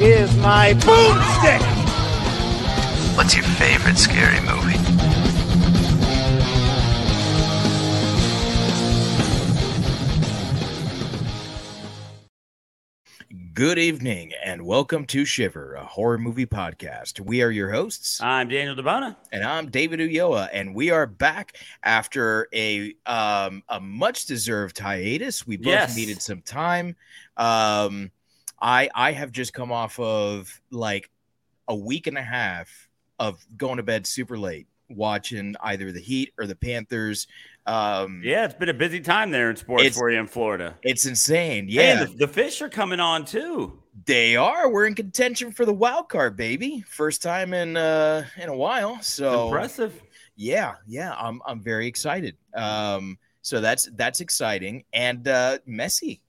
is my boomstick! What's your favorite scary movie? Good evening and welcome to Shiver, a horror movie podcast. We are your hosts. I'm Daniel DeBona. And I'm David Uyoa, and we are back after a um, a much deserved hiatus. We both Yes. needed some time. Um, I I have just come off of like a week and a half of going to bed super late, watching either the Heat or the Panthers. Um, Yeah, it's been a busy time there in sports for you in Florida. it's insane. Yeah, the, the fish are coming on too. They are. We're in contention for the wild card, baby. First time in uh in a while. So Impressive. yeah, yeah. I'm I'm very excited. Um, so that's that's exciting. And uh Messi.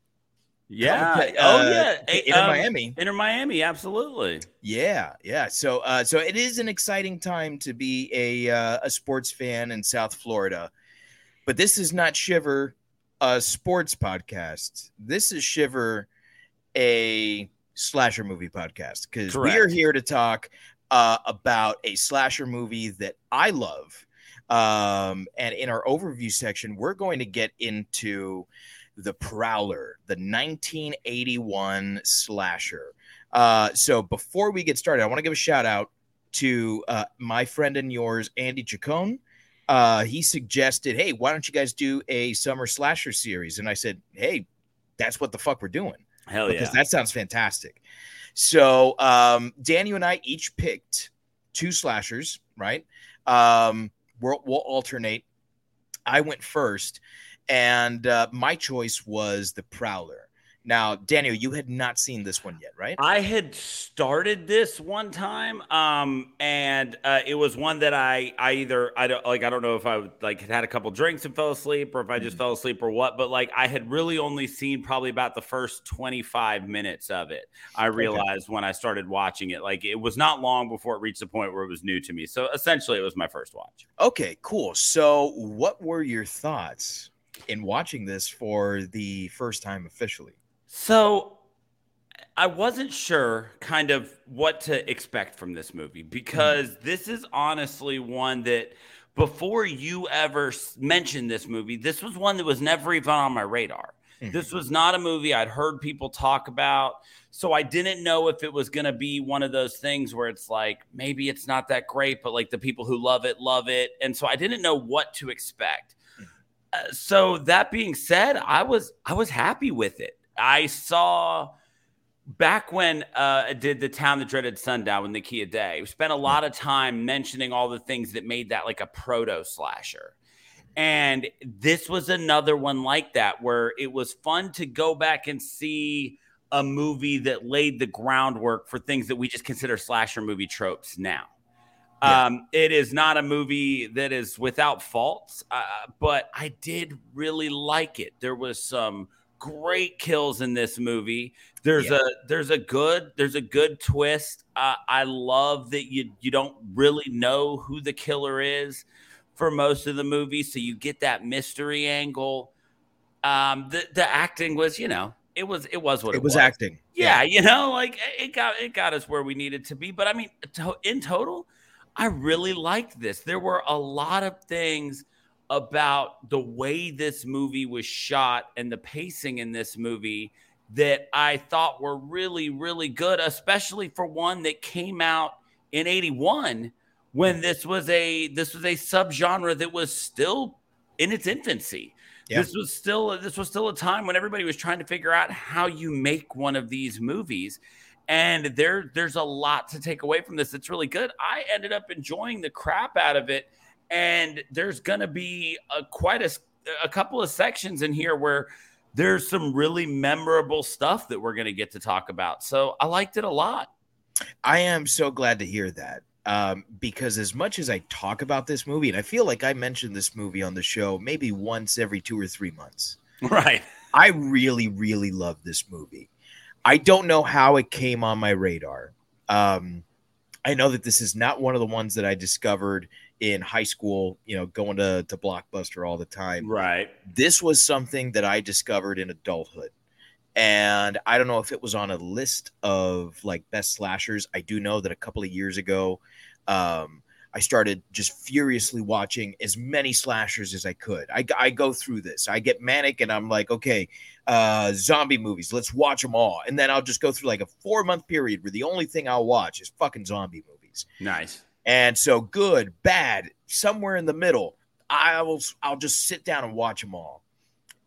Yeah. Oh uh, yeah. Hey, Inter um, Miami. Inter Miami, absolutely. Yeah, yeah. So uh so it is an exciting time to be a uh, a sports fan in South Florida. But this is not Shiver a sports podcast. This is Shiver a slasher movie podcast because we are here to talk uh, about a slasher movie that I love. Um, and in our overview section, we're going to get into the Prowler, the 1981 slasher. Uh, so before we get started, I want to give a shout out to uh, my friend and yours, Andy Chacon. Uh, he suggested, hey, why don't you guys do a summer slasher series? And I said, hey, that's what the fuck we're doing Hell yeah, because yeah. that sounds fantastic. So, um, Dan, and I each picked two slashers, right? Um, we'll alternate. I went first, and uh, my choice was the Prowler. Now, Daniel, you had not seen this one yet, right? I had started this one time, um, and uh, it was one that I I either I don't like I don't know if I like had had a couple drinks and fell asleep, or if I just fell asleep or what. But like I had really only seen probably about the first twenty five minutes of it. I realized when I started watching it, like it was not long before it reached the point where it was new to me. So essentially, it was my first watch. Okay, cool. So, what were your thoughts in watching this for the first time officially? So I wasn't sure kind of what to expect from this movie because this is honestly one that before you ever mentioned this movie, this was one that was never even on my radar. Mhm. This was not a movie I'd heard people talk about. So I didn't know if it was going to be one of those things where it's like maybe it's not that great, but like the people who love it, love it. And so I didn't know what to expect. Uh, so that being said, I was I was happy with it. I saw back when uh, I did the town that dreaded sundown with Nakia Day. We spent a lot of time mentioning all the things that made that like a proto slasher. And this was another one like that where it was fun to go back and see a movie that laid the groundwork for things that we just consider slasher movie tropes now. Yeah. Um, it is not a movie that is without faults, uh, but I did really like it. There was some great kills in this movie. There's Yeah. a there's a good there's a good twist. Uh, I love that you you don't really know who the killer is for most of the movie, so you get that mystery angle. Um, the the acting was you know it was it was what it, It was acting. yeah, you know, like it got it got us where we needed to be. But I mean, to, in total, I really liked this. There were a lot of things about the way this movie was shot and the pacing in this movie that I thought were really, really good, especially for one that came out in 81 when this was a this was a subgenre that was still in its infancy. Yeah. This was still this was still a time when everybody was trying to figure out how you make one of these movies. And there there's a lot to take away from this. It's really good. I ended up enjoying the crap out of it. And there's gonna be a, quite a, a couple of sections in here where there's some really memorable stuff that we're gonna get to talk about. So I liked it a lot. I am so glad to hear that. Um, because as much as I talk about this movie, and I feel like I mentioned this movie on the show maybe once every two or three months. Right. I really, really love this movie. I don't know how it came on my radar. Um, I know that this is not one of the ones that I discovered in high school, you know, going to, to Blockbuster all the time. Right. This was something that I discovered in adulthood. And I don't know if it was on a list of like best slashers. I do know that a couple of years ago, um, I started just furiously watching as many slashers as I could. I, I go through this. I get manic and I'm like, okay, uh, zombie movies, let's watch them all. And then I'll just go through like a four month period where the only thing I'll watch is fucking zombie movies. Nice. And so good, bad, somewhere in the middle, I will I'll just sit down and watch them all.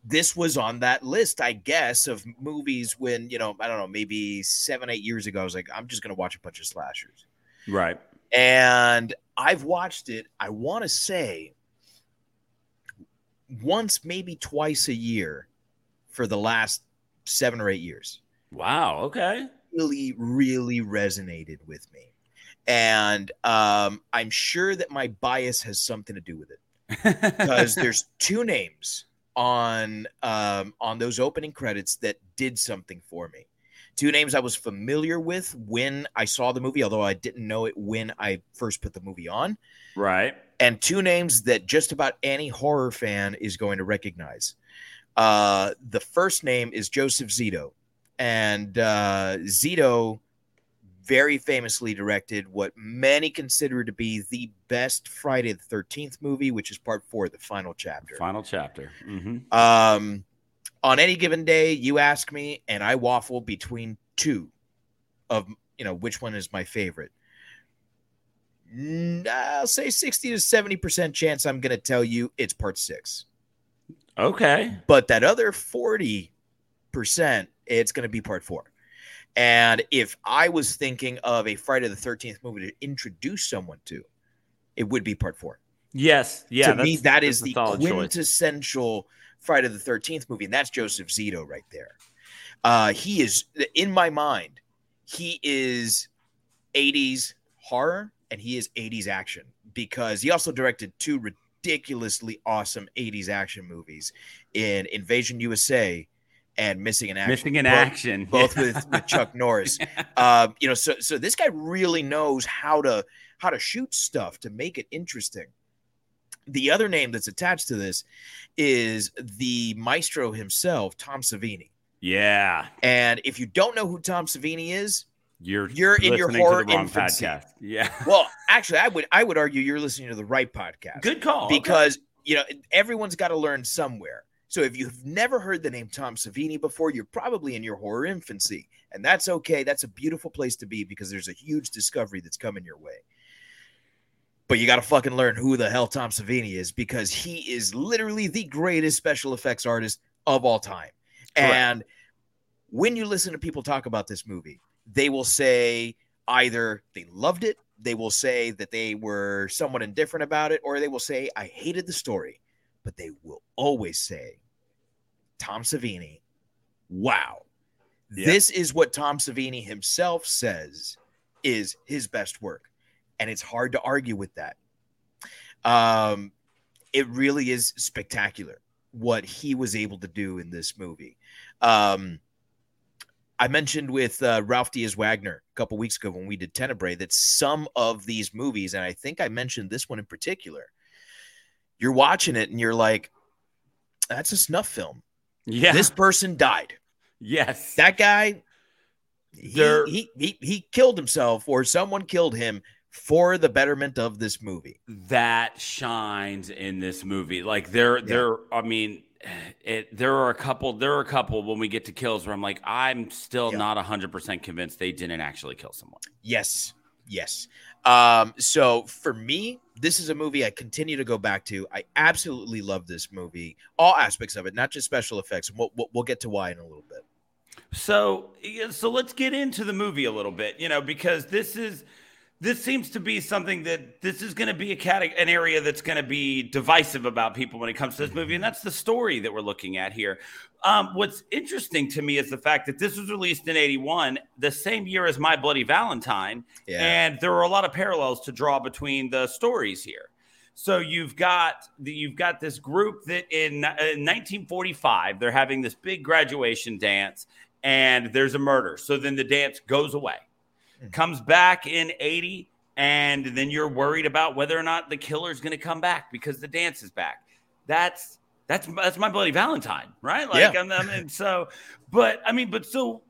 This was on that list, I guess, of movies when, you know, I don't know, maybe seven, eight years ago, I was like, I'm just gonna watch a bunch of slashers. Right. And I've watched it, I want to say once, maybe twice a year for the last seven or eight years. Wow. Okay. Really, really resonated with me. And um, I'm sure that my bias has something to do with it because there's two names on um, on those opening credits that did something for me. Two names I was familiar with when I saw the movie, although I didn't know it when I first put the movie on. Right. And two names that just about any horror fan is going to recognize. Uh, the first name is Joseph Zito, and uh, Zito very famously directed what many consider to be the best Friday the Thirteenth movie, which is Part Four, the final chapter. Final chapter. Mm-hmm. Um, on any given day, you ask me, and I waffle between two of you know which one is my favorite. I'll say sixty to seventy percent chance I'm going to tell you it's Part Six. Okay. But that other 40%, it's going to be part four. And if I was thinking of a Friday the 13th movie to introduce someone to, it would be part four. Yes. Yeah. to me, that is the solid choice. quintessential Friday the 13th movie. And that's Joseph Zito right there. Uh, he is, in my mind, he is 80s horror and he is 80s action because he also directed two ridiculously awesome 80s action movies in Invasion USA and Missing in Action. Missing in Both- action. both Yeah. with, with Chuck Norris. Um, you know, so so this guy really knows how to how to shoot stuff to make it interesting. The other name that's attached to this is the maestro himself, Tom Savini. Yeah. And if you don't know who Tom Savini is, You're You're in your horror infancy. podcast. Yeah. well, actually, I would I would argue you're listening to the right podcast. Good call. okay. because you know everyone's got to learn somewhere. So if you've never heard the name Tom Savini before, you're probably in your horror infancy, and that's okay. That's a beautiful place to be because there's a huge discovery that's coming your way. But you got to fucking learn who the hell Tom Savini is because he is literally the greatest special effects artist of all time. Correct. And when you listen to people talk about this movie, they will say either they loved it, they will say that they were somewhat indifferent about it, or they will say, I hated the story. But they will always say, Tom Savini, wow. Yeah. This is what Tom Savini himself says is his best work. And it's hard to argue with that. Um, it really is spectacular what he was able to do in this movie. Um, I mentioned with uh, Ralph Diaz Wagner a couple weeks ago when we did Tenebrae that some of these movies, and I think I mentioned this one in particular, you're watching it and you're like, that's a snuff film. yeah. This person died. yes. That guy, he, he, he, he killed himself or someone killed him for the betterment of this movie. that shines in this movie. Like there, there. I mean, it. There are a couple. There are a couple when we get to kills where I'm like, I'm still Yeah. not hundred percent convinced they didn't actually kill someone. Yes. Yes. Um, so for me, this is a movie I continue to go back to. I absolutely love this movie, all aspects of it, not just special effects. We'll, we'll, we'll get to why in a little bit. So, so let's get into the movie a little bit, you know, because this is this seems to be something that this is going to be a cat an area that's going to be divisive about people when it comes to this movie, and that's the story that we're looking at here. Um, what's interesting to me is the fact that this was released in '81, the same year as My Bloody Valentine, Yeah. and there are a lot of parallels to draw between the stories here. So you've got the, you've got this group that in, in 1945 they're having this big graduation dance, and there's a murder. So then the dance goes away Mm-hmm. comes back in 80 and then you're worried about whether or not the killer's going to come back because the dance is back. That's that's that's my bloody valentine right? Like Yeah. I'm, I'm- and so but i mean but so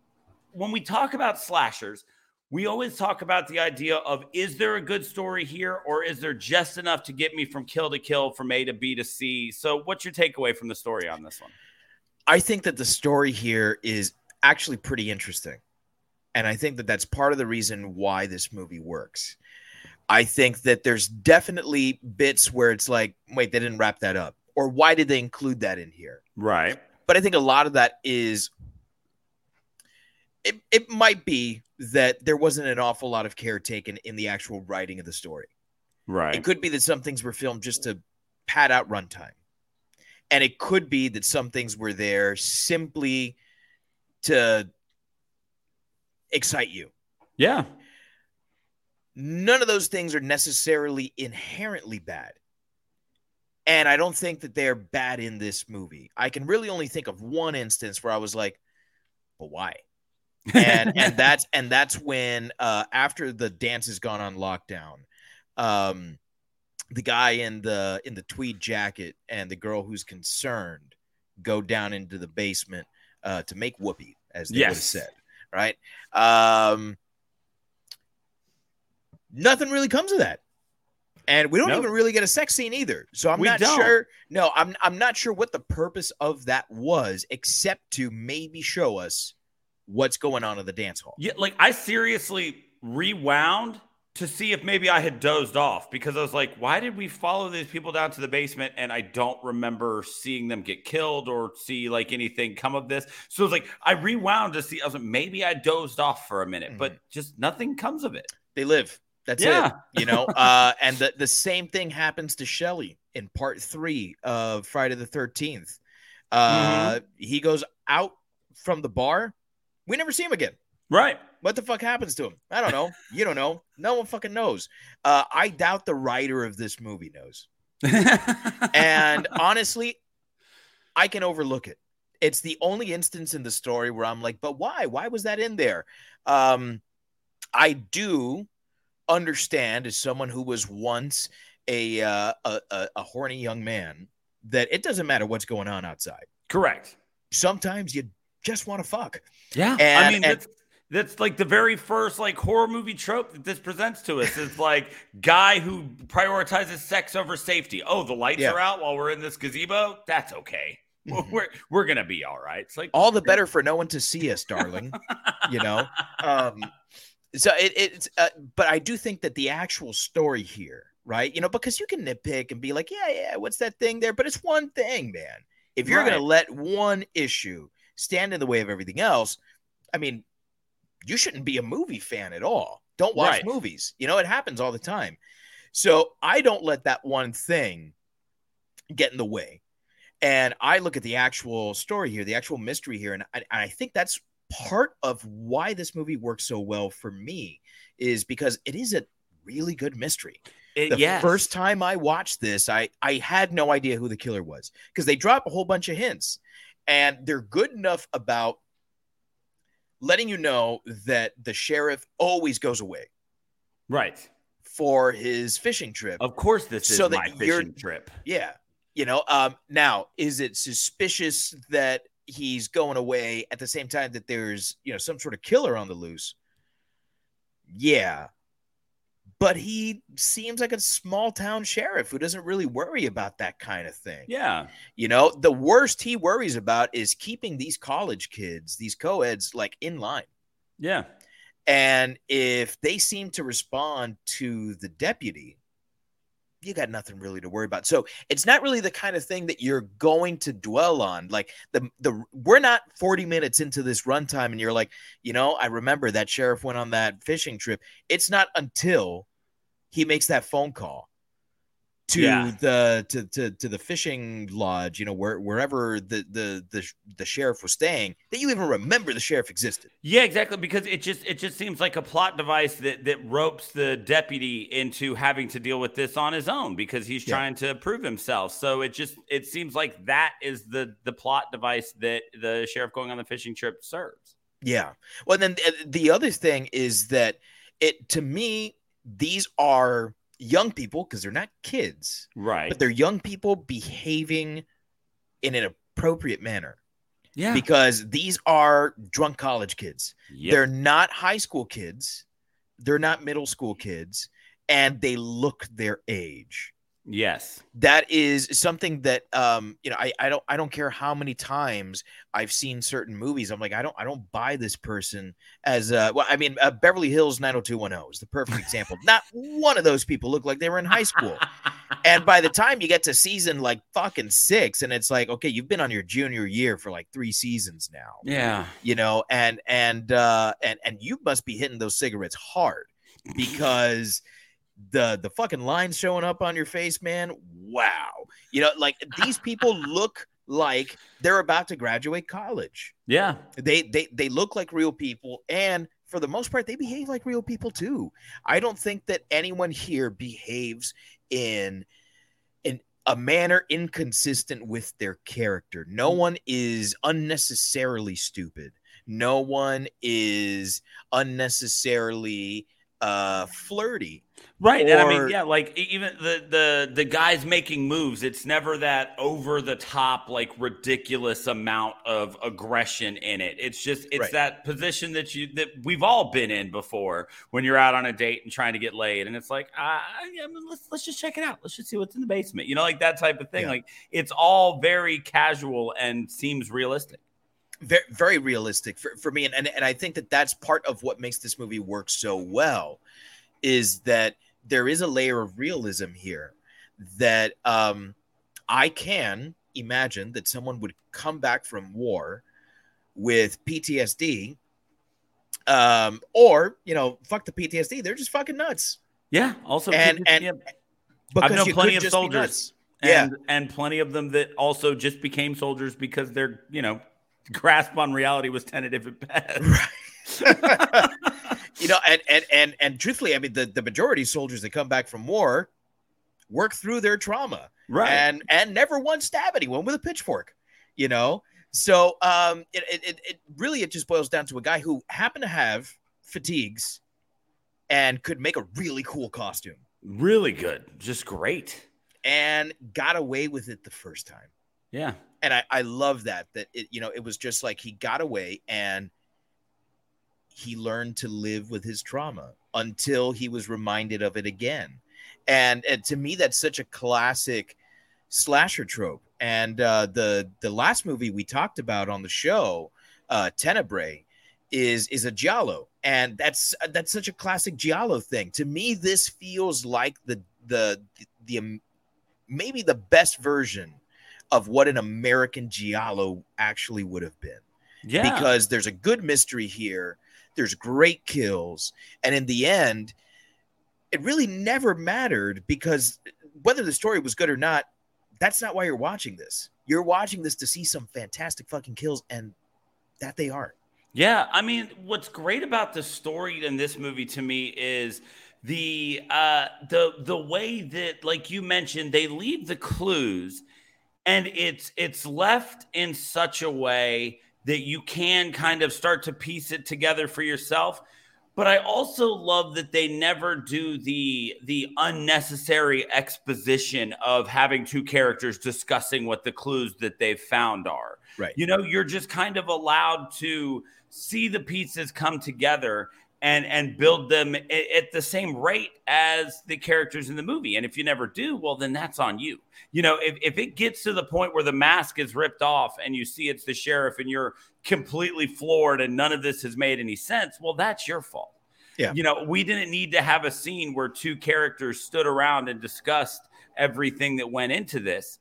when we talk about slashers we always talk about the idea of is there a good story here or is there just enough to get me from kill to kill from a to b to c? So what's your takeaway from the story on this one? I think that the story here is actually pretty interesting. And I think that that's part of the reason why this movie works. I think that there's definitely bits where it's like, wait, they didn't wrap that up. Or why did they include that in here? right But I think a lot of that is it, it might be that there wasn't an awful lot of care taken in the actual writing of the story. right It could be that some things were filmed just to pad out runtime. And it could be that some things were there simply to excite you. yeah None of those things are necessarily inherently bad. And I don't think that they're bad in this movie. I can really only think of one instance where I was like, but why? and and that's and that's when uh after the dance has gone on lockdown um the guy in the in the tweed jacket and the girl who's concerned go down into the basement uh to make whoopee as they would have said right um nothing really comes of that and we don't Nope. even really get a sex scene either so i'm We not don't. sure no i'm i'm not sure what the purpose of that was except to maybe show us what's going on in the dance hall Yeah, like I seriously rewound to see if maybe I had dozed off because I was like, why did we follow these people down to the basement and I don't remember seeing them get killed or see like anything come of this? So it was like I rewound to see. I was like, maybe I dozed off for a minute, but just nothing comes of it. they live that's Yeah. it you know uh and the, the same thing happens to Shelley in part three of friday the 13th uh he goes out from the bar we never see him again Right. what the fuck happens to him? I don't know. You don't know. No one fucking knows. Uh i doubt the writer of this movie knows. And honestly i can overlook it. It's the only instance in the story where i'm like but why? Why was that in there? Um i do understand as someone who was once a uh, a, a, a horny young man that it doesn't matter what's going on outside. Correct. sometimes you just want to fuck. Yeah. I mean, and- that's, like the very first like horror movie trope that this presents to us. is like guy who prioritizes sex over safety. Oh, the lights Yeah. Mm-hmm. are out while we're in this gazebo. That's okay. We're we're gonna be all right. It's like all the better for no one to see us darling you know um so it, it's uh, but i do think that the actual story here right you know because you can nitpick and be like yeah yeah what's that thing there but it's one thing man if you're Right. gonna let one issue stand in the way of everything else i mean you shouldn't be a movie fan at all don't watch Right. movies you know it happens all the time so i don't let that one thing get in the way and I look at the actual story here, the actual mystery here, and I, and I think that's part of why this movie works so well for me is because it is a really good mystery. It- The yes. first time I watched this, I I had no idea who the killer was because they drop a whole bunch of hints, and they're good enough about letting you know that the sheriff always goes away right. for his fishing trip. Of course, this is So that my fishing trip. Yeah. You know, um, now is it suspicious that he's going away at the same time that there's, you know, some sort of killer on the loose? Yeah. But he seems like a small town sheriff who doesn't really worry about that kind of thing. Yeah. You know, the worst he worries about is keeping these college kids, these co-eds, like in line. Yeah. And if they seem to respond to the deputy, you got nothing really to worry about. So it's not really the kind of thing that you're going to dwell on. Like the the we're not 40 minutes into this runtime and you're like, you know, I remember that sheriff went on that fishing trip. It's not until he makes that phone call to Yeah. the to, to to the fishing lodge, you know, where wherever the the the the sheriff was staying, that you even remember the sheriff existed. Yeah, exactly. Because it just it just seems like a plot device that that ropes the deputy into having to deal with this on his own because he's Yeah. trying to prove himself. So it just it seems like that is the the plot device that the sheriff going on the fishing trip serves. Yeah. Well, then the, the other thing is that it to me these are young people because they're not kids, Right. but they're young people behaving in an appropriate manner yeah. because these are drunk college kids. Yep. They're not high school kids, they're not middle school kids, and they look their age. Yes. That is something that um you know I, I don't I don't care how many times I've seen certain movies I'm like I don't I don't buy this person as uh well I mean uh, Beverly Hills 90210 is the perfect example not one of those people look like they were in high school and by the time you get to season like fucking 6 and it's like okay you've been on your junior year for like 3 seasons now Yeah. you know and and uh and and you must be hitting those cigarettes hard because the the fucking lines showing up on your face man. Wow. You know like these people look like they're about to graduate college. Yeah. they they they look like real people and for the most part they behave like real people too. I don't think that anyone here behaves in in a manner inconsistent with their character. No mm. one is unnecessarily stupid. No one is unnecessarily uh flirty Right. and I mean, yeah, like even the the the guys making moves, it's never that over the top, like ridiculous amount of aggression in it. It's just it's Right. that position that you that we've all been in before when you're out on a date and trying to get laid, and it's like, yeah, I mean, let's let's just check it out. Let's just see what's in the basement. You know, like that type of thing. Yeah. Like it's all very casual and seems realistic. Very, very realistic for, for me and, and and i think that that's part of what makes this movie work so well is that there is a layer of realism here that um i can imagine that someone would come back from war with ptsd um or you know fuck the ptsd they're just fucking nuts Yeah. Also, And- and- because known plenty of soldiers. nuts. yeah and and plenty of them that also just became soldiers because they're, you know grasp on reality was tentative at best. Right. you know, and and and and truthfully, I mean, the the majority of soldiers that come back from war work through their trauma right. and and never once stab anyone with a pitchfork. You know, so um, it, it it it really it just boils down to a guy who happened to have fatigues and could make a really cool costume really good. Just great. and got away with it the first time. Yeah. and I, I love that that it you know it was just like he got away and he learned to live with his trauma until he was reminded of it again. And, and to me that's such a classic slasher trope. And uh, the the last movie we talked about on the show uh tenebrae is is a giallo. And that's that's such a classic giallo thing. To me this feels like the the the, the maybe the best version of what an American Giallo actually would have been. Yeah. Because there's a good mystery here, there's great kills, and in the end, it really never mattered because whether the story was good or not, that's not why you're watching this. You're watching this to see some fantastic fucking kills, and that they are. Yeah, I mean, what's great about the story in this movie to me is the uh the the way that like you mentioned they leave the clues and it's it's left in such a way that you can kind of start to piece it together for yourself. But i also love that they never do the the unnecessary exposition of having two characters discussing what the clues that they've found are. Right. you know you're just kind of allowed to see the pieces come together and and build them at, the same rate as the characters in the movie and if you never do well then that's on you you know if, if it gets to the point where the mask is ripped off and you see it's the sheriff and you're completely floored and none of this has made any sense well that's your fault Yeah. you know we didn't need to have a scene where two characters stood around and discussed everything that went into this.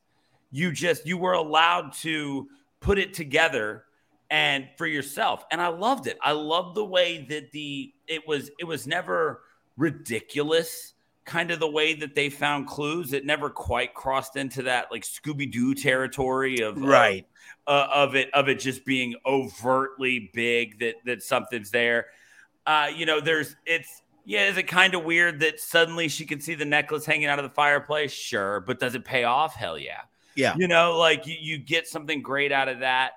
You just you were allowed to put it together and for yourself. And I loved it. I loved the way that the it was it was never ridiculous kind of the way that they found clues it never quite crossed into that like scooby-doo territory of Right. uh, of it of it just being overtly big that that something's there uh you know there's it's yeah is it kind of weird that suddenly she can see the necklace hanging out of the fireplace sure but does it pay off hell yeah Yeah. you know like you, you get something great out of that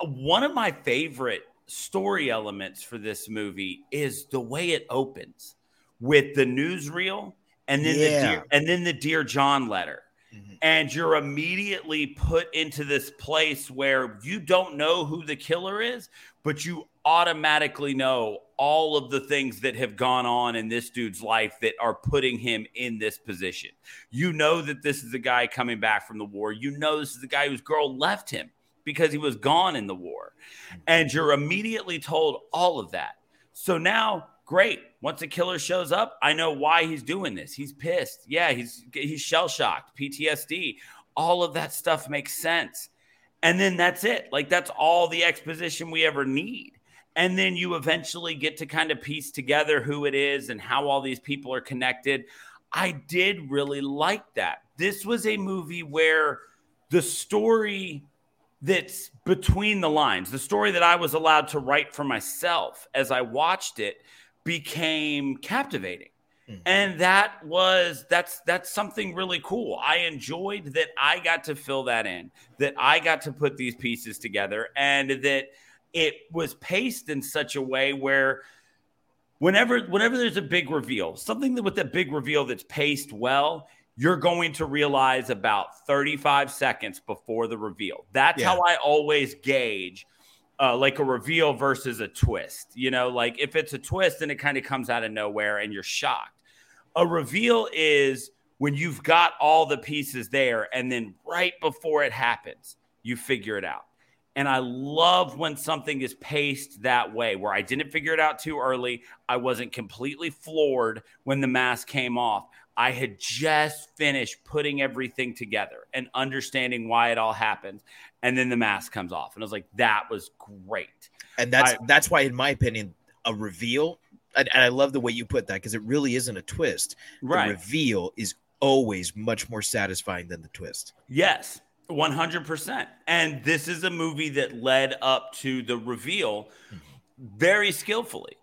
one of my favorite story elements for this movie is the way it opens with the newsreel and then the dear, and then the dear John letter. Mhm. And you're immediately put into this place where you don't know who the killer is, but you automatically know all of the things that have gone on in this dude's life that are putting him in this position. You know that this is a guy coming back from the war. You know this is the guy whose girl left him because he was gone in the war. And you're immediately told all of that. So now, great. Once a killer shows up, I know why he's doing this. He's pissed. Yeah, he's he's shell shocked, PTSD. All of that stuff makes sense. And then that's it. Like that's all the exposition we ever need. And then you eventually get to kind of piece together who it is and how all these people are connected. I did really like that. This was a movie where the story that's between the lines, the story that I was allowed to write for myself as I watched it became captivating. Mhm. And that was that's that's something really cool. I enjoyed that I got to fill that in, that I got to put these pieces together and that it was paced in such a way where whenever whenever there's a big reveal, something that with that big reveal that's paced well, you're going to realize about 35 seconds before the reveal. That's Yeah. how I always gauge uh, like a reveal versus a twist. You know, like if it's a twist and it kind of comes out of nowhere and you're shocked. A reveal is when you've got all the pieces there and then right before it happens, you figure it out. And I love when something is paced that way, where I didn't figure it out too early. I wasn't completely floored when the mask came off. I had just finished putting everything together and understanding why it all happened. And then the mask comes off. And I was like, that was great. and that's I- that's why in my opinion a reveal and, and i love the way you put that because it really isn't a twist the Right. reveal is always much more satisfying than the twist Yes, 100%. And this is a movie that led up to the reveal mm-hmm. very skillfully.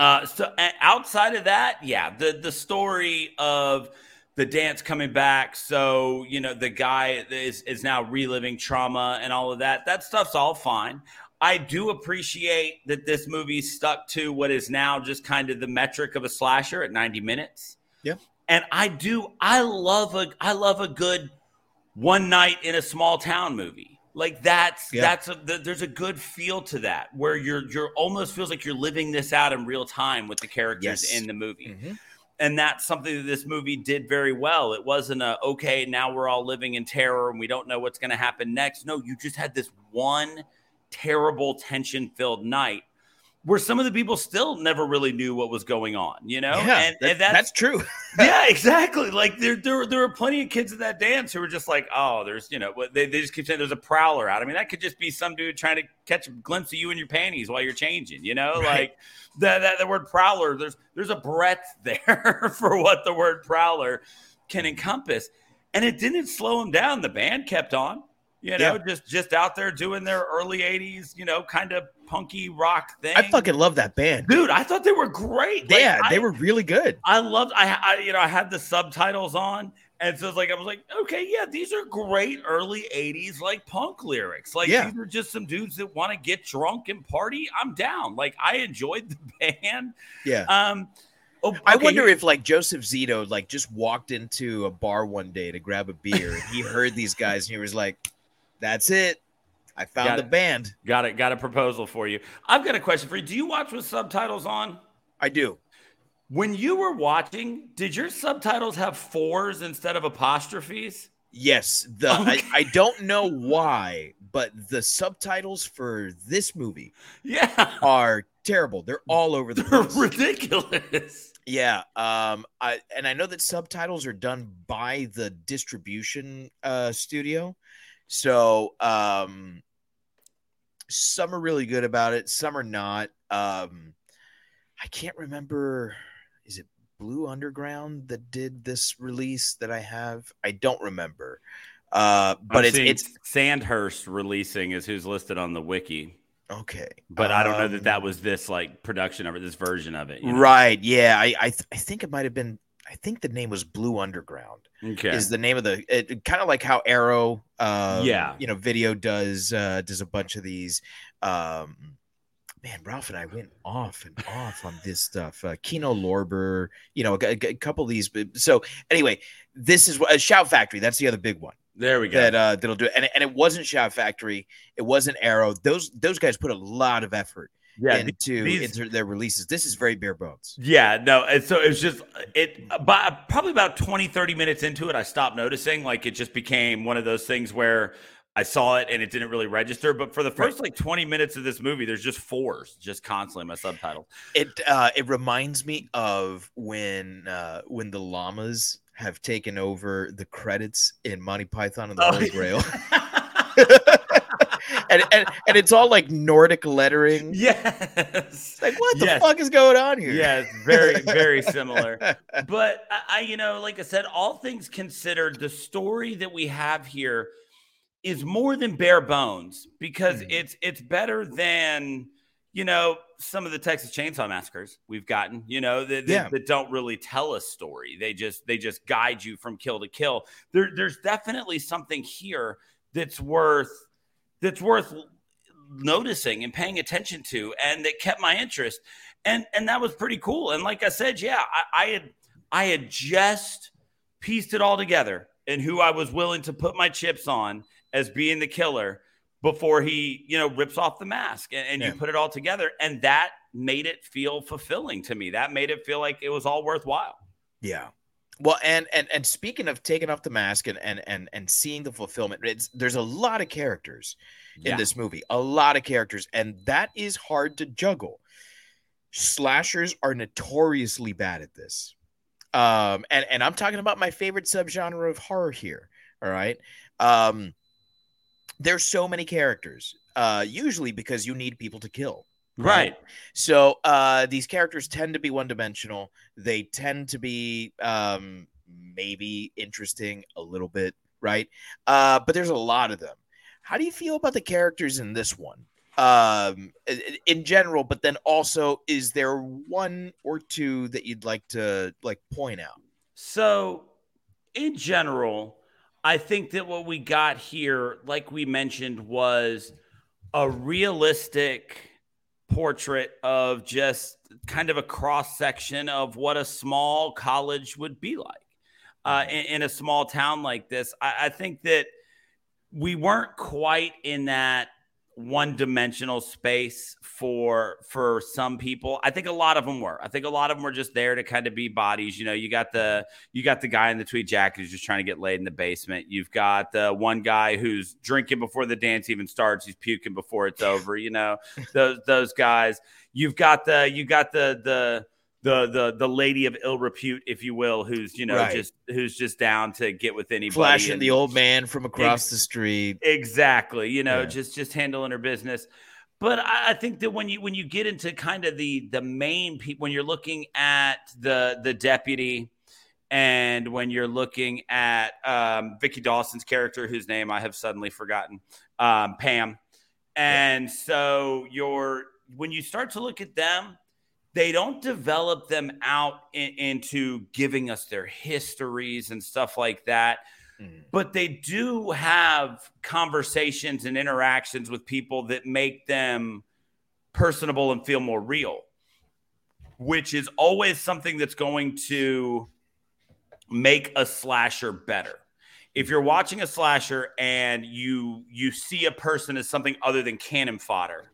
Uh, so outside of that, yeah, the the story of the dance coming back. So you know the guy is is now reliving trauma and all of that. That stuff's all fine. I do appreciate that this movie stuck to what is now just kind of the metric of a slasher at 90 minutes. Yeah. And I do I love a I love a good one night in a small town movie. Like that's Yeah. that's a th- there's a good feel to that where you're you're almost feels like you're living this out in real time with the characters Yes. in the movie. Mhm. And that's something that this movie did very well. It wasn't a okay, now we're all living in terror and we don't know what's going to happen next. No, you just had this one terrible tension filled night where some of the people still never really knew what was going on, you know? yeah and, that- and that's, true yeah, exactly. Like there, there, there were plenty of kids at that dance who were just like, "Oh, there's, you know, they, they just keep saying there's a prowler out." I mean, that could just be some dude trying to catch a glimpse of you in your panties while you're changing. You know, Right. like the, the the word prowler. There's there's a breadth there for what the word prowler can encompass, and it didn't slow them down. The band kept on. You know, Yeah. just just out there doing their early '80s, you know, kind of punky rock thing. i fucking love that band dude. I thought they were great. Like, yeah I- they were really good I loved I, I you know I had the subtitles on and so it's like I was like okay yeah these are great early 80s like punk lyrics like Yeah. these are just some dudes that want to get drunk and party I'm down like I enjoyed the band yeah um oh, I wonder if like Joseph Zito like just walked into a bar one day to grab a beer and he heard these guys and he was like, "That's it, I found Got the it. band." got it got a proposal for you I've got a question for you do you watch with subtitles on I do. when you were watching did your subtitles have fours instead of apostrophes Yes, the I, I don't know why, but the subtitles for this movie yeah are terrible. They're all over the They're place. ridiculous. Yeah, um, I and I know that subtitles are done by the distribution uh studio, so um, some are really good about it, some are not. Um, I can't remember. Is it Blue Underground that did this release that I have? I don't remember. Uh, but it's it's Sandhurst releasing is who's listed on the wiki, okay. but I don't know that Um, that was this like production of it, this version of it. you know? Right. Yeah. I I, th- I think it might have been. I think the name was Blue Underground. Okay. is the name of the it, kind of like how Arrow, um, Yeah. you know, video does uh, does a bunch of these. Um, man, Ralph and I went off and off on this stuff. Uh, Kino Lorber, you know, a, a- couple of these. So anyway, this is what uh, Shout Factory. That's the other big one there we go. that uh, that'll do it. And, and it wasn't Shout Factory. It wasn't Arrow. Those those guys put a lot of effort yeah. into these- into their releases. This is very bare bones. Yeah, no. And so it was just it by probably about 20, 30 minutes into it, I stopped noticing. Like it just became one of those things where I saw it and it didn't really register. But for the first like 20 minutes of this movie, there's just fours just constantly in my subtitles. It uh, it reminds me of when uh, when the llamas have taken over the credits in Monty Python and the Oh, Holy. Grail, and, and and it's all like Nordic lettering. yes. Like what the Yes. fuck is going on here? Yeah, it's very, very similar. But I, you know, like I said, all things considered, the story that we have here is more than bare bones because Mhm. it's it's better than you know some of the Texas Chainsaw Massacres we've gotten. You know that, that, Yeah. that don't really tell a story. They just they just guide you from kill to kill. There, there's definitely something here that's worth that's worth noticing and paying attention to and that kept my interest. And and that was pretty cool. And like i said yeah i, I had i had just pieced it all together and who i was willing to put my chips on as being the killer before he you know rips off the mask and, and Yeah. you put it all together. And that made it feel fulfilling to me. That made it feel like it was all worthwhile. Yeah. Well, and and and speaking of taking off the mask and and and and seeing the fulfillment, it's there's a lot of characters in Yeah. this movie, a lot of characters, and that is hard to juggle. Slashers are notoriously bad at this. Um, and and I'm talking about my favorite subgenre of horror here. All right. Um, there's so many characters. Uh, usually because you need people to kill. Right So uh, these characters tend to be one dimensional. They tend to be um, maybe interesting a little bit, right? Uh, but there's a lot of them. How do you feel about the characters in this one? Um, in general, but then also, is there one or two that you'd like to like point out? So, in general, I think that what we got here, like we mentioned, was a realistic portrait of just kind of a cross section of what a small college would be like uh, in, in a small town like this. I, I think that we weren't quite in that one dimensional space for for some people. I think a lot of them were. I think a lot of them were just there to kind of be bodies. You know you got the you got the guy in the tweed jacket who's just trying to get laid in the basement. You've got the one guy who's drinking before the dance even starts. He's puking before it's over you know those those guys. You've got the you got the the the the the lady of ill repute, if you will, who's you know Right. just who's just down to get with anybody. Flashing and- the old man from across the street. exactly you know Yeah. just just handling her business but I, I think that when you when you get into kind of the the main people when you're looking at the the deputy and when you're looking at um, Vicky Dawson's character, whose name I have suddenly forgotten, um, Pam, and so you're when you start to look at them, they don't develop them out in, into giving us their histories and stuff like that Mm. but they do have conversations and interactions with people that make them personable and feel more real which is always something that's going to make a slasher better if you're watching a slasher and you you see a person as something other than cannon fodder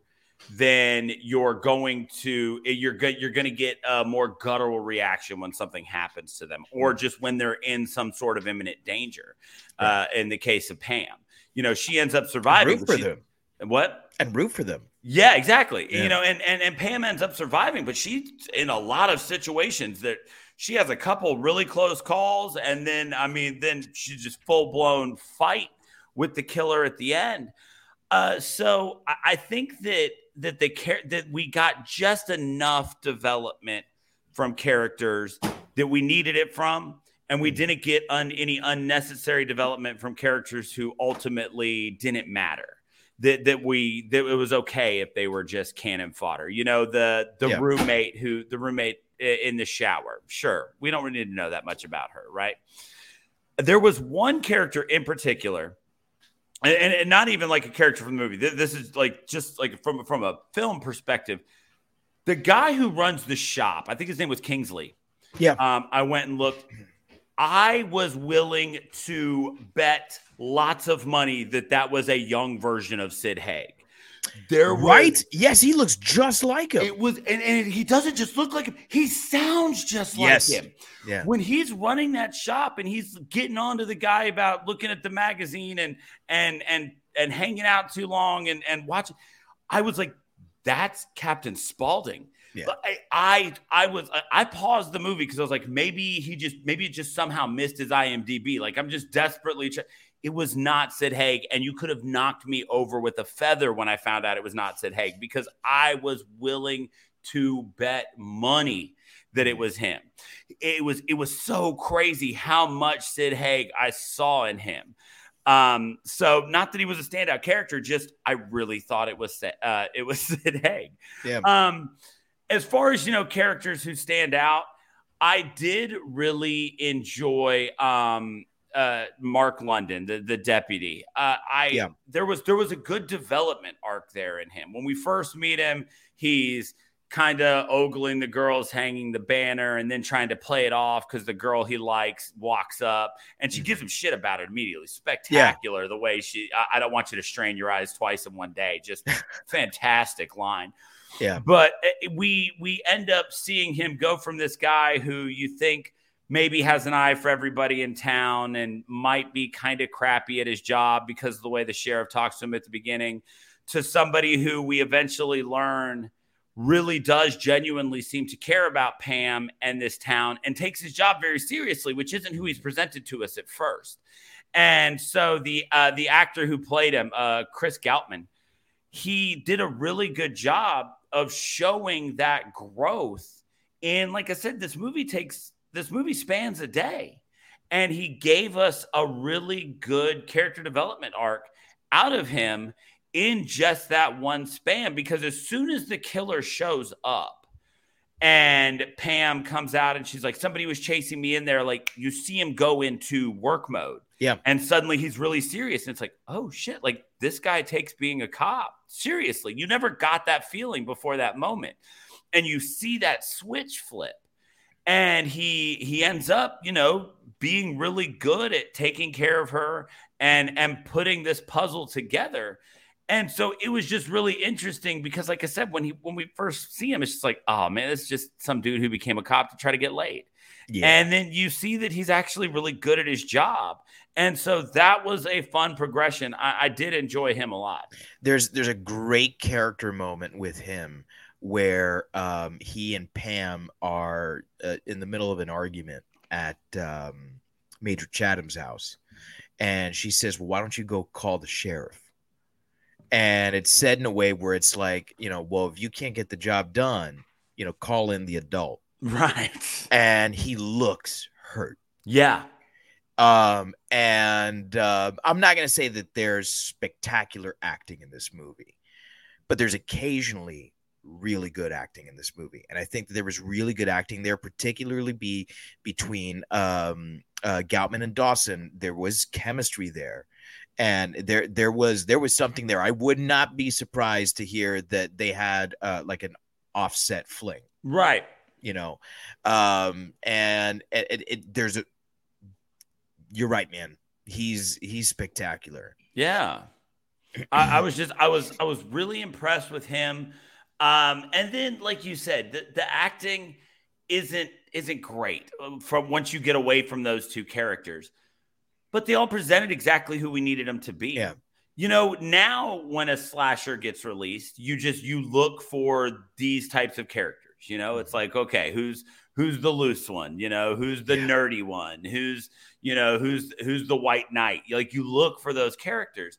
then you're going to you're good you're going to get a more guttural reaction when something happens to them or just when they're in some sort of imminent danger uh, in the case of pam you know she ends up surviving root for She- them what and root for them. Yeah, exactly. Yeah. You know, and, and and Pam ends up surviving, but she's in a lot of situations that she has a couple really close calls, and then I mean, then she just full blown fight with the killer at the end. Uh, so I, I think that that the care that we got just enough development from characters that we needed it from, and we hmm. didn't get un, any unnecessary development from characters who ultimately didn't matter. That that we that it was okay if they were just cannon fodder. You know, the the Yeah. roommate who the roommate in the shower. Sure, we don't really need to know that much about her, right? There was one character in particular and, and- and not even like a character from the movie. This is like just like from from a film perspective. The guy who runs the shop, I think his name was Kingsley. Yeah. Um, I went and looked. I was willing to bet lots of money that that was a young version of Sid Haig. There was- Right? Yes, he looks just like him. it was, and, and he doesn't just look like him. He sounds just like Yes. him. Yeah. When he's running that shop and he's getting on to the guy about looking at the magazine and and and and hanging out too long and and watching, I was like, that's Captain Spaulding. Yeah. I, I I was I- paused the movie because I was like, maybe he just maybe it just somehow missed his IMDb. Like I'm just desperately. Try- it was not Sid Haig, and you could have knocked me over with a feather when I found out it was not Sid Haig because I was willing to bet money that it was him. It was it was so crazy how much Sid Haig I saw in him. Um, so not that he was a standout character, just I really thought it was uh, it was Sid Haig. Yeah. Um, as far as you know, characters who stand out, I did really enjoy um uh Mark London, the the deputy. Uh I Yeah. there was there was a good development arc there in him. When we first meet him, he's kind of ogling the girls hanging the banner and then trying to play it off because the girl he likes walks up and she gives him shit about it immediately. Spectacular the way she I, I don't want you to strain your eyes twice in one day. Just fantastic line. Yeah. But uh, we we end up seeing him go from this guy who you think maybe has an eye for everybody in town and might be kind of crappy at his job because of the way the sheriff talks to him at the beginning to somebody who we eventually learn really does genuinely seem to care about Pam and this town and takes his job very seriously, which isn't who he's presented to us at first. And so the uh, the actor who played him, uh, Chris Goutman, he did a really good job of showing that growth. And like I said, this movie takes this movie spans a day, and he gave us a really good character development arc out of him in just that one span. Because as soon as the killer shows up, and Pam comes out and she's like, somebody was chasing me in there. Like you see him go into work mode. Yeah. And suddenly he's really serious. And it's like, oh shit, like this guy takes being a cop seriously. You never got that feeling before that moment. And you see that switch flip. And he he ends up, you know, being really good at taking care of her and and putting this puzzle together. And so it was just really interesting because, like I said, when he when we first see him, it's just like, oh man, it's just some dude who became a cop to try to get laid. Yeah. And then you see that he's actually really good at his job. And so that was a fun progression. I, I did enjoy him a lot. there's there's a great character moment with him where um, he and Pam are uh, in the middle of an argument at um, Major Chatham's house, and she says, "Well, why don't you go call the sheriff?" And it's said in a way where it's like, you know, well, if you can't get the job done, you know, call in the adult. Right. And he looks hurt. Yeah. Um, and uh, I'm not going to say that there's spectacular acting in this movie, but there's occasionally really good acting in this movie, and I think that there was really good acting there, particularly be between um, uh, Goutman and Dawson. There was chemistry there, and there there was there was something there. I would not be surprised to hear that they had uh, like an offset fling Right. you know um and it, it, it- there's a you're right man he's he's spectacular Yeah. I, I was just I was I was really impressed with him. Um, and then like you said, the, the acting isn't isn't great um, from once you get away from those two characters. But they all presented exactly who we needed them to be. Yeah. you know, now when a slasher gets released, you just you look for these types of characters. You know, it's like, okay, who's who's the loose one? You know, who's the yeah. nerdy one? Who's, you know, who's who's the white knight? Like you look for those characters.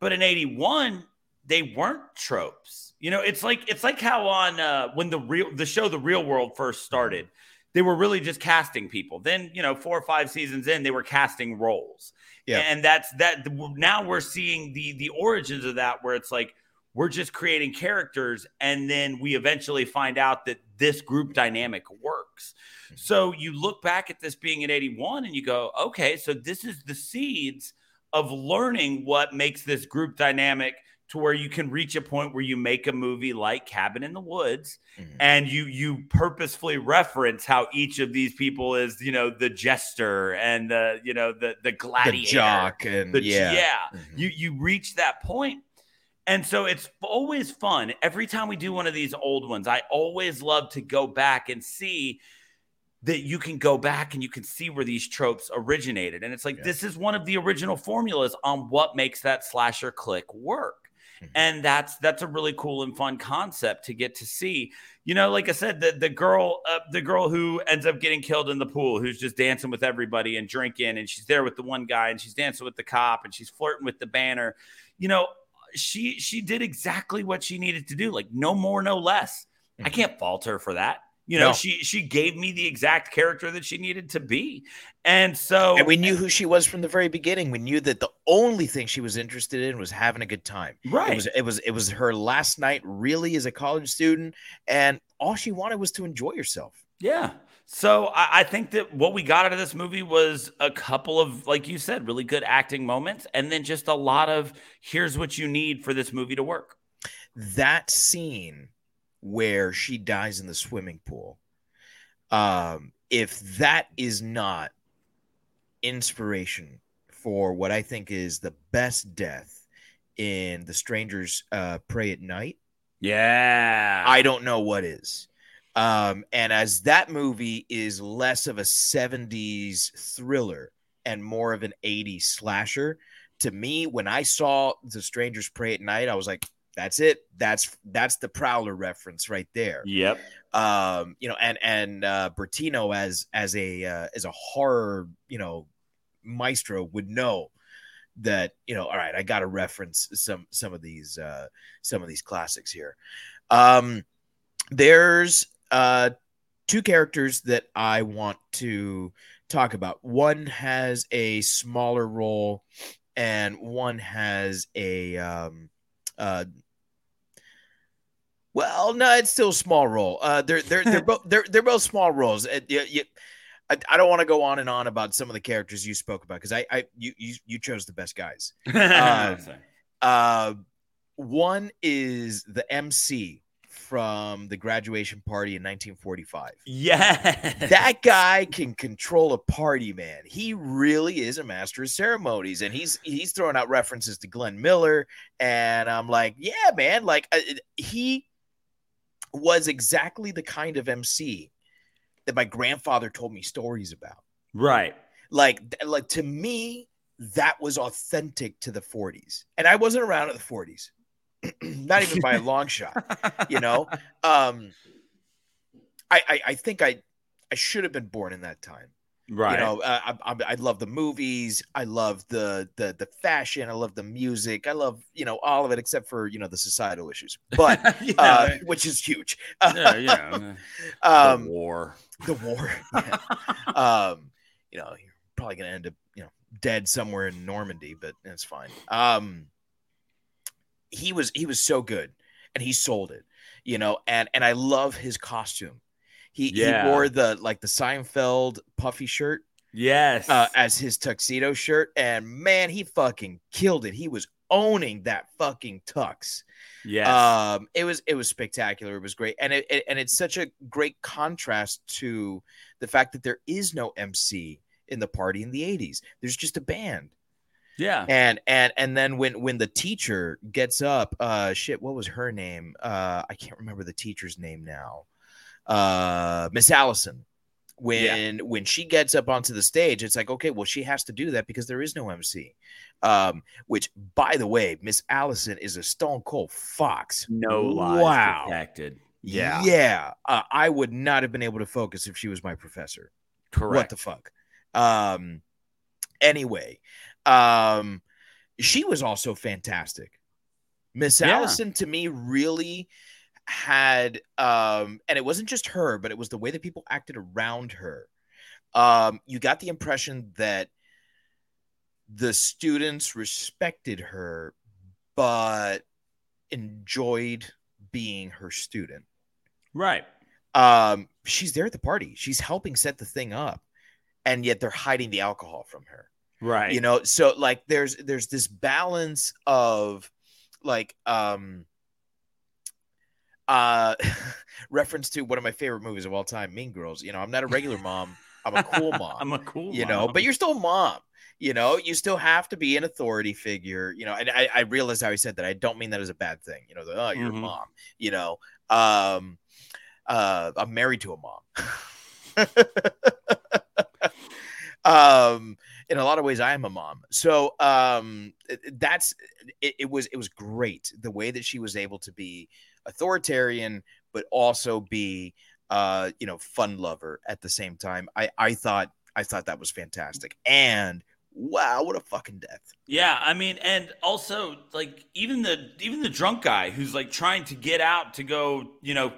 But in 81, they weren't tropes. You know, it's like it's like how on uh when the real the show The Real World first started, they were really just casting people. Then, you know, four or five seasons in, they were casting roles. Yeah. And that's that now we're seeing the the origins of that where it's like we're just creating characters and then we eventually find out that this group dynamic works. Mm-hmm. So you look back at this being at 81 and you go, okay, so this is the seeds of learning what makes this group dynamic to where you can reach a point where you make a movie like Cabin in the Woods mm-hmm. and you you purposefully reference how each of these people is, you know, the jester and the, you know, the the gladiator, the jock and the, yeah. yeah. Mm-hmm. You you reach that point and so it's always fun. Every time we do one of these old ones, I always love to go back and see that you can go back and you can see where these tropes originated. And it's like, yeah. this is one of the original formulas on what makes that slasher click work. Mm-hmm. And that's that's a really cool and fun concept to get to see. You know, like I said, the the girl, uh, the girl who ends up getting killed in the pool, who's just dancing with everybody and drinking, and she's there with the one guy, and she's dancing with the cop, and she's flirting with the banner. You know, she she did exactly what she needed to do, like no more, no less. Mm-hmm. I can't fault her for that. You know, no. she she gave me the exact character that she needed to be. And so And we knew who she was from the very beginning. We knew that the only thing she was interested in was having a good time. Right. It was it was it was her last night really as a college student and all she wanted was to enjoy herself. Yeah. So I, I, think that what we got out of this movie was a couple of, like you said, really good acting moments, and then just a lot of here's what you need for this movie to work. That scene where she dies in the swimming pool, um, if that is not inspiration for what I think is the best death in The Strangers uh, Prey at Night, yeah, I don't know what is. Um, and as that movie is less of a 70s thriller and more of an 80s slasher, to me, when I saw The Strangers Prey at Night, I was like, that's it. That's that's the Prowler reference right there. Yep. Um, you know, and and uh Bertino as as a uh, as a horror, you know, maestro would know that, you know, all right, I got to reference some some of these uh some of these classics here. Um there's uh, two characters that I want to talk about. One has a smaller role, and one has a um, uh, well, no, it's still a small role. Uh, they're they're they're both they're they're both small roles. Uh, you, you, I, I don't want to go on and on about some of the characters you spoke about because I I you, you you chose the best guys. Uh, uh, one is the MC from the graduation party in 1945. Yeah. That guy can control a party, man. He really is a master of ceremonies and he's he's throwing out references to Glenn Miller and I'm like, yeah, man, like uh, he was exactly the kind of MC that my grandfather told me stories about. Right. Like like to me that was authentic to the 40s. And I wasn't around at the 40s. not even by a long shot. You know, um, I, I, I think I I should have been born in that time. Right. You know, uh, I, I, I love the movies. I love the the the fashion. I love the music. I love you know all of it except for you know the societal issues, but yeah. uh, which is huge. yeah, yeah. um, the war. The war. Yeah. um, you know, you're probably gonna end up you know dead somewhere in Normandy, but it's fine. Um, he was he was so good and he sold it you know and and i love his costume he, yeah. he wore the like the seinfeld puffy shirt yes uh, as his tuxedo shirt and man he fucking killed it he was owning that fucking tux yeah um it was it was spectacular it was great and it, it and it's such a great contrast to the fact that there is no mc in the party in the 80s there's just a band yeah. And and and then when when the teacher gets up, uh shit, what was her name? Uh I can't remember the teacher's name now. Uh Miss Allison. when when she gets up onto the stage it's like okay well she has to do that because there is no mc um which by the way miss allison is a stone cold fox No lies wow protected. Yeah. yeah uh, i would not have been able to focus if she was my professor Correct. what the fuck um anyway um she was also fantastic miss Yeah. allison to me really had um and it wasn't just her but it was the way that people acted around her um you got the impression that the students respected her but enjoyed being her student Right. um she's there at the party she's helping set the thing up and yet they're hiding the alcohol from her Right. you know so like there's there's this balance of like um uh reference to one of my favorite movies of all time mean girls you know i'm not a regular mom i'm a cool mom I'm a cool mom. you know but you're still a mom you know you still have to be an authority figure you know and i, I realized how he said that i don't mean that as a bad thing you know the, oh you're Mhm. a mom you know um uh i'm married to a mom um in a lot of ways i am a mom so um that's it, it was it was great the way that she was able to be authoritarian but also be uh you know fun lover at the same time i i thought i thought that was fantastic and wow what a fucking death Yeah, I mean, and also like even the even the drunk guy who's like trying to get out to go, you know,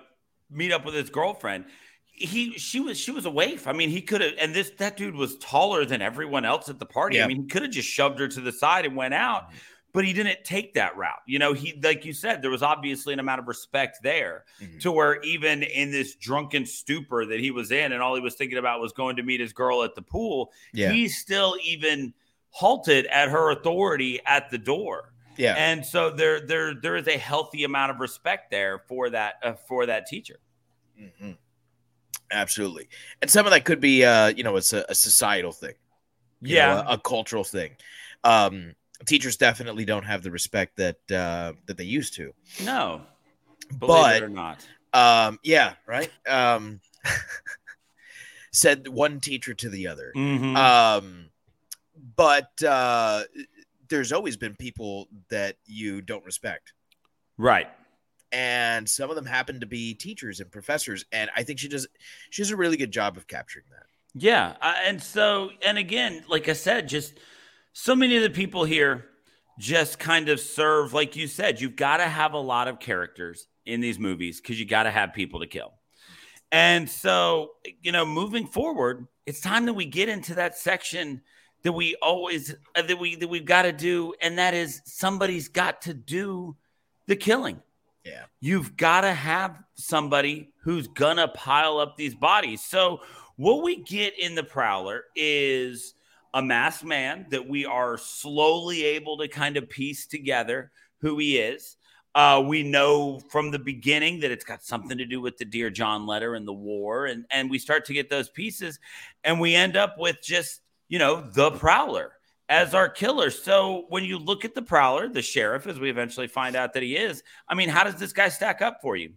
meet up with his girlfriend. He she was she was a waif. I mean, he could have and this that dude was taller than everyone else at the party. Yeah. I mean, he could have just shoved her to the side and went out, but he didn't take that route. You know, he like you said, there was obviously an amount of respect there Mhm. to where even in this drunken stupor that he was in and all he was thinking about was going to meet his girl at the pool, yeah he still even halted at her authority at the door. yeah And so there there there is a healthy amount of respect there for that uh, for that teacher. Mhm. absolutely and some of that could be uh you know it's a, a societal thing you know, Yeah. a, a cultural thing um teachers definitely don't have the respect that uh that they used to No. Believe But- it or not. um yeah right um said one teacher to the other Mhm. um but uh there's always been people that you don't respect right. and some of them happen to be teachers and professors and i think she does she does a really good job of capturing that Yeah, uh, and so and again, like I said, just so many of the people here just kind of serve, like you said, you've got to have a lot of characters in these movies because you got to have people to kill. And so, you know, moving forward, it's time that we get into that section that we always uh, that we that we've got to do, and that is somebody's got to do the killing. yeah You've got to have somebody who's gonna pile up these bodies. So what we get in the Prowler is a masked man that we are slowly able to kind of piece together who he is. Uh, we know from the beginning that it's got something to do with the Dear John letter and the war, and and we start to get those pieces, and we end up with just you know the Prowler as our killer. So when you look at the Prowler, the sheriff, as we eventually find out that he is, I mean, how does this guy stack up for you?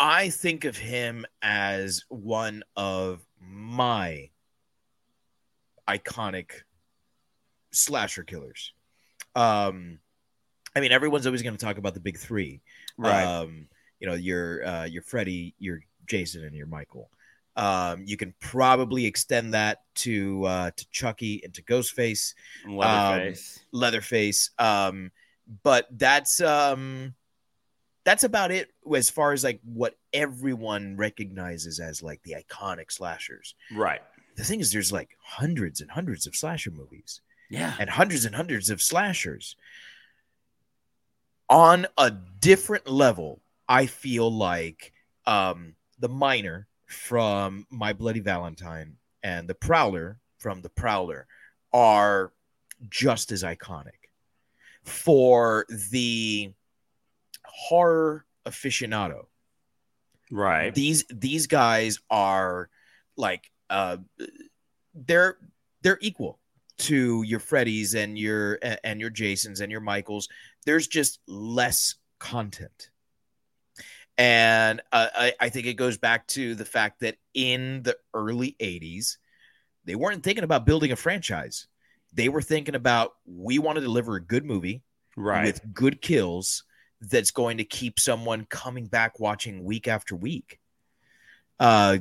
i think of him as one of my iconic slasher killers. Um i mean everyone's always going to talk about the big three. Um you know your uh your freddy your jason and your michael. Um you can probably extend that to uh to chucky and to ghostface. Leatherface. leatherface. Um but that's um that's about it as far as like what everyone recognizes as like the iconic slashers. Right. The thing is there's like hundreds and hundreds of slasher movies Yeah. and hundreds and hundreds of slashers on a different level i feel like um the miner from my bloody valentine and the prowler from the prowler are just as iconic for the horror aficionado Right. these these guys are like uh they're they're equal to your Freddys and your and your Jasons and your Michaels. There's just less content. And uh, I, I think it goes back to the fact that in the early 80s, they weren't thinking about building a franchise. They were thinking about we want to deliver a good movie Right. with good kills that's going to keep someone coming back watching week after week. Uh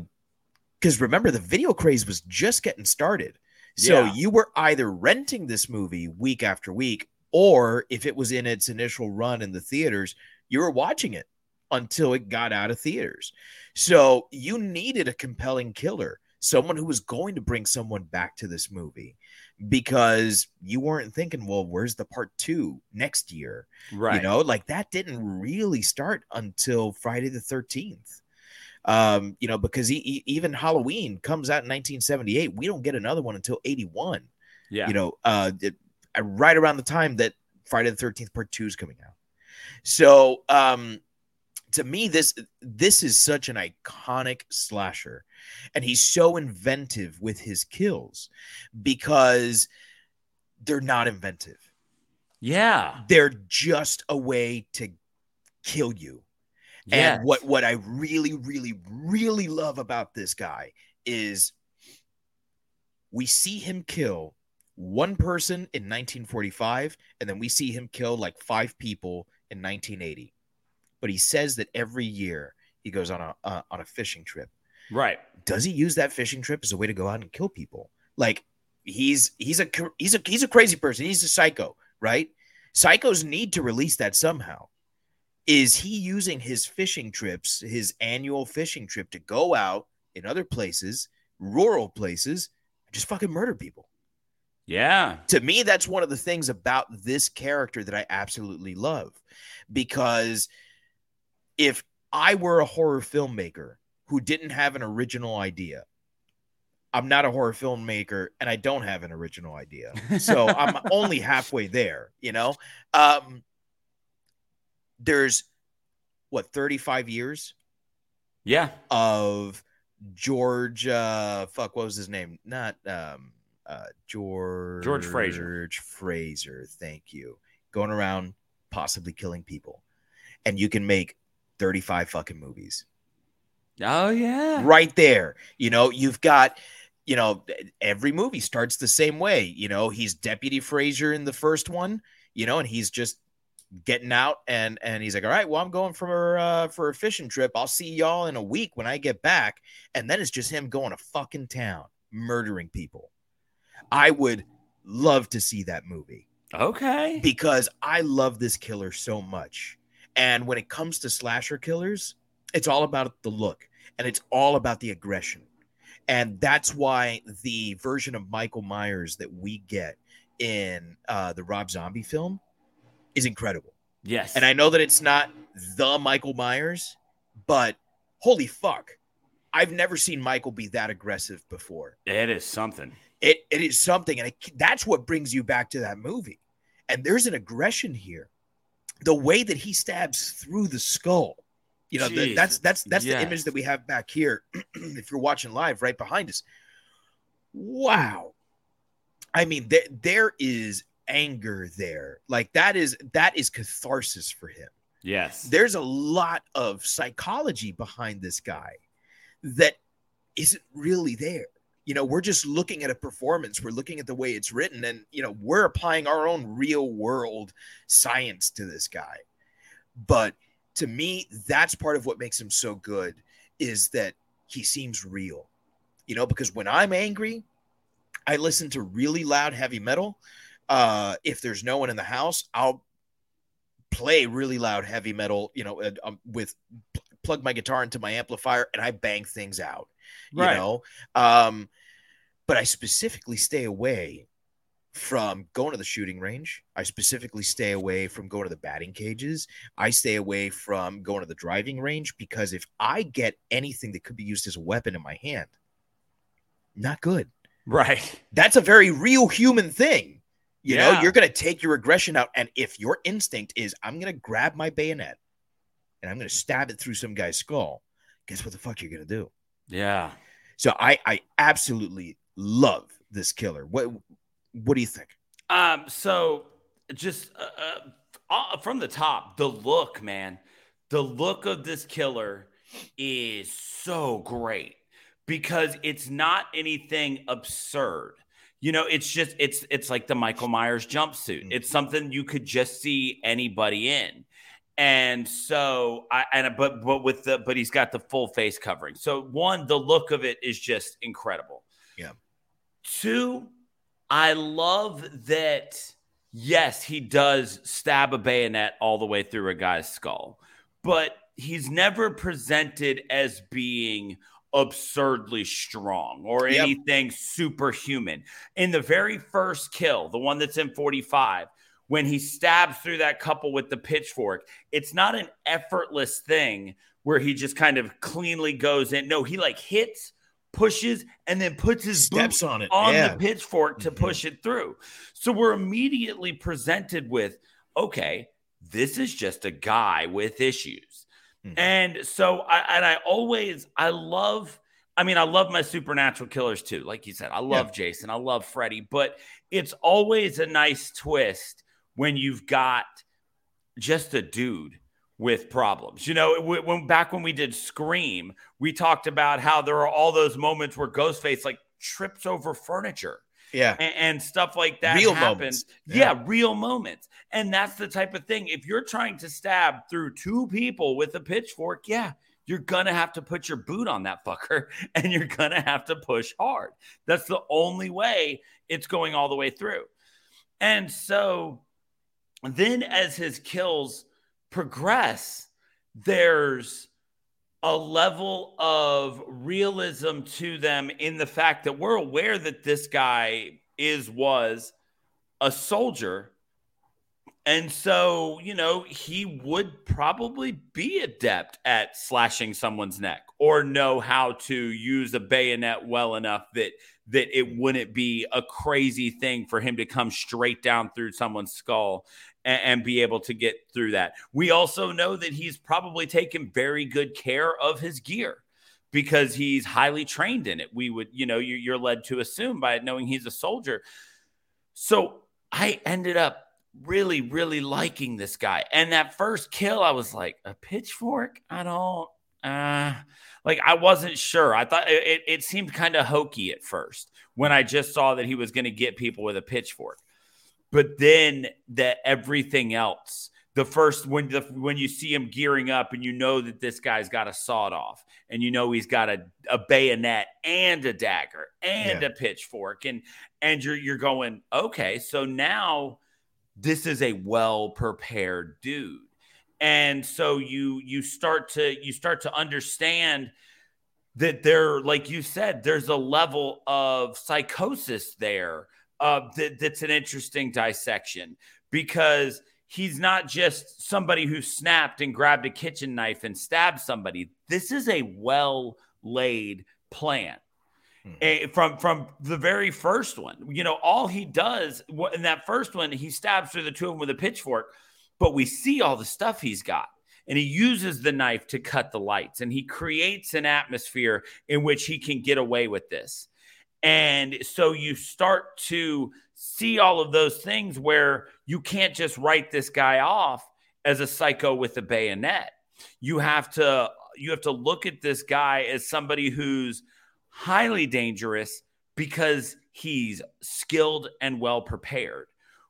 because remember the video craze was just getting started. So Yeah. you were either renting this movie week after week, or if it was in its initial run in the theaters, you were watching it until it got out of theaters. So you needed a compelling killer, someone who was going to bring someone back to this movie because you weren't thinking, well, where's the part two next year? right. You know, like that didn't really start until Friday the 13th. Um, you know, because e- e- even Halloween comes out in 1978. We don't get another one until 81 yeah. you know, uh, it- uh, right around the time that Friday the Thirteenth Part Two is coming out. So, um, to me, this this is such an iconic slasher, and he's so inventive with his kills because they're not inventive. yeah. They're just a way to kill you. Yes. And what what I really, really, really love about this guy is we see him kill one person in 1945, and then we see him kill like five people in 1980. But he says that every year he goes on a uh, on a fishing trip. Right. Does he use that fishing trip as a way to go out and kill people? Like he's he's a he's a he's a crazy person. He's a psycho, right? Psychos need to release that somehow. Is he using his fishing trips, his annual fishing trip, to go out in other places, rural places, and just fucking murder people? Yeah. to me that's one of the things about this character that i absolutely love because if i were a horror filmmaker who didn't have an original idea i'm not a horror filmmaker and i don't have an original idea so i'm only halfway there you know um there's what 35 years Yeah. of George uh fuck what was his name? Not um uh George George Fraser. George Fraser, thank you. Going around possibly killing people. And you can make 35 fucking movies. Oh yeah. Right there. You know, you've got you know, every movie starts the same way. You know, he's Deputy Fraser in the first one, you know, and he's just getting out and and he's like, all right, well, I'm going for uh for a fishing trip. I'll see y'all in a week when I get back. And then it's just him going to fucking town, murdering people. I would love to see that movie Okay. because I love this killer so much. And when it comes to slasher killers, it's all about the look and it's all about the aggression. And that's why the version of Michael Myers that we get in uh, the Rob Zombie film is incredible. Yes. And I know that it's not the Michael Myers, but holy fuck. I've never seen Michael be that aggressive before it is something. it it is something and it, that's what brings you back to that movie and there's an aggression here the way that he stabs through the skull you know the, that's that's that's yes. the image that we have back here if you're watching live right behind us wow i mean there, there is anger there like that is that is catharsis for him Yes. there's a lot of psychology behind this guy that isn't really there. You know, we're just looking at a performance, we're looking at the way it's written, and you know, we're applying our own real world science to this guy. But to me, that's part of what makes him so good is that he seems real. You know, because when I'm angry, I listen to really loud heavy metal. Uh, if there's no one in the house, I'll play really loud heavy metal, you know, uh, um, with pl- plug my guitar into my amplifier and I bang things out, you Right. know. Um, but I specifically stay away from going to the shooting range. I specifically stay away from going to the batting cages. I stay away from going to the driving range because if I get anything that could be used as a weapon in my hand, not good Right. that's a very real human thing. You know, you're going to take your aggression out. And if your instinct is, I'm going to grab my bayonet and I'm going to stab it through some guy's skull, guess what the fuck you're going to do? Yeah. So I, I absolutely love this killer. What, what do you think? Um. So just uh, uh, uh, from the top, the look, man. the look of this killer is so great because it's not anything absurd. You know, it's just it's it's like the Michael Myers jumpsuit. Mm-hmm. It's something you could just see anybody in. And so I and but but with the but he's got the full face covering. So one, the look of it is just incredible. Yeah. Two, I love that yes, he does stab a bayonet all the way through a guy's skull, but he's never presented as being absurdly strong or Yep. anything superhuman. In the very first kill, the one that's in 45, when he stabs through that couple with the pitchfork, it's not an effortless thing where he just kind of cleanly goes in. No, he like hits, pushes, and then puts his Steps on it, on yeah. the pitchfork to Mhm. push it through. So we're immediately presented with, okay, this is just a guy with issues. Mhm. And so I and I always I love I mean I love my supernatural killers too. Like you said, I love Jason, I love Freddy, but it's always a nice twist when you've got just a dude with problems. You know, when back when we did Scream, we talked about how there are all those moments where Ghostface like trips over furniture Yeah. and, and stuff like that Real happens. moments. Yeah. real moments. And that's the type of thing. If you're trying to stab through two people with a pitchfork, yeah, you're gonna have to put your boot on that fucker and you're gonna have to push hard. That's the only way it's going all the way through. And so then as his kills progress, there's a level of realism to them in the fact that we're aware that this guy is was a soldier. And so you know he would probably be adept at slashing someone's neck or know how to use a bayonet well enough that that it wouldn't be a crazy thing for him to come straight down through someone's skull and, and be able to get through that. We also know that he's probably taken very good care of his gear because he's highly trained in it. We would, you know, you're, led to assume by knowing he's a soldier. So I ended up really, really liking this guy. And that first kill, I was like, a pitchfork? I don't, uh, like I wasn't sure. I thought it, it seemed kind of hokey at first when I just saw that he was going to get people with a pitchfork. But then that everything else, the first when the when you see him gearing up and you know that this guy's got a sawed off and you know he's got a, a bayonet and a dagger and Yeah. a pitchfork and and you're you're going okay so now this is a well prepared dude and so you you start to you start to understand that there like you said there's a level of psychosis there uh, that, that's an interesting dissection because he's not just somebody who snapped and grabbed a kitchen knife and stabbed somebody this is a well laid plan Eh, from from the very first one. You know, all he does in that first one, he stabs through the two of them with a pitchfork, but we see all the stuff he's got. And he uses the knife to cut the lights, and he creates an atmosphere in which he can get away with this. And so you start to see all of those things where you can't just write this guy off as a psycho with a bayonet. You have to you have to look at this guy as somebody who's highly dangerous because he's skilled and well prepared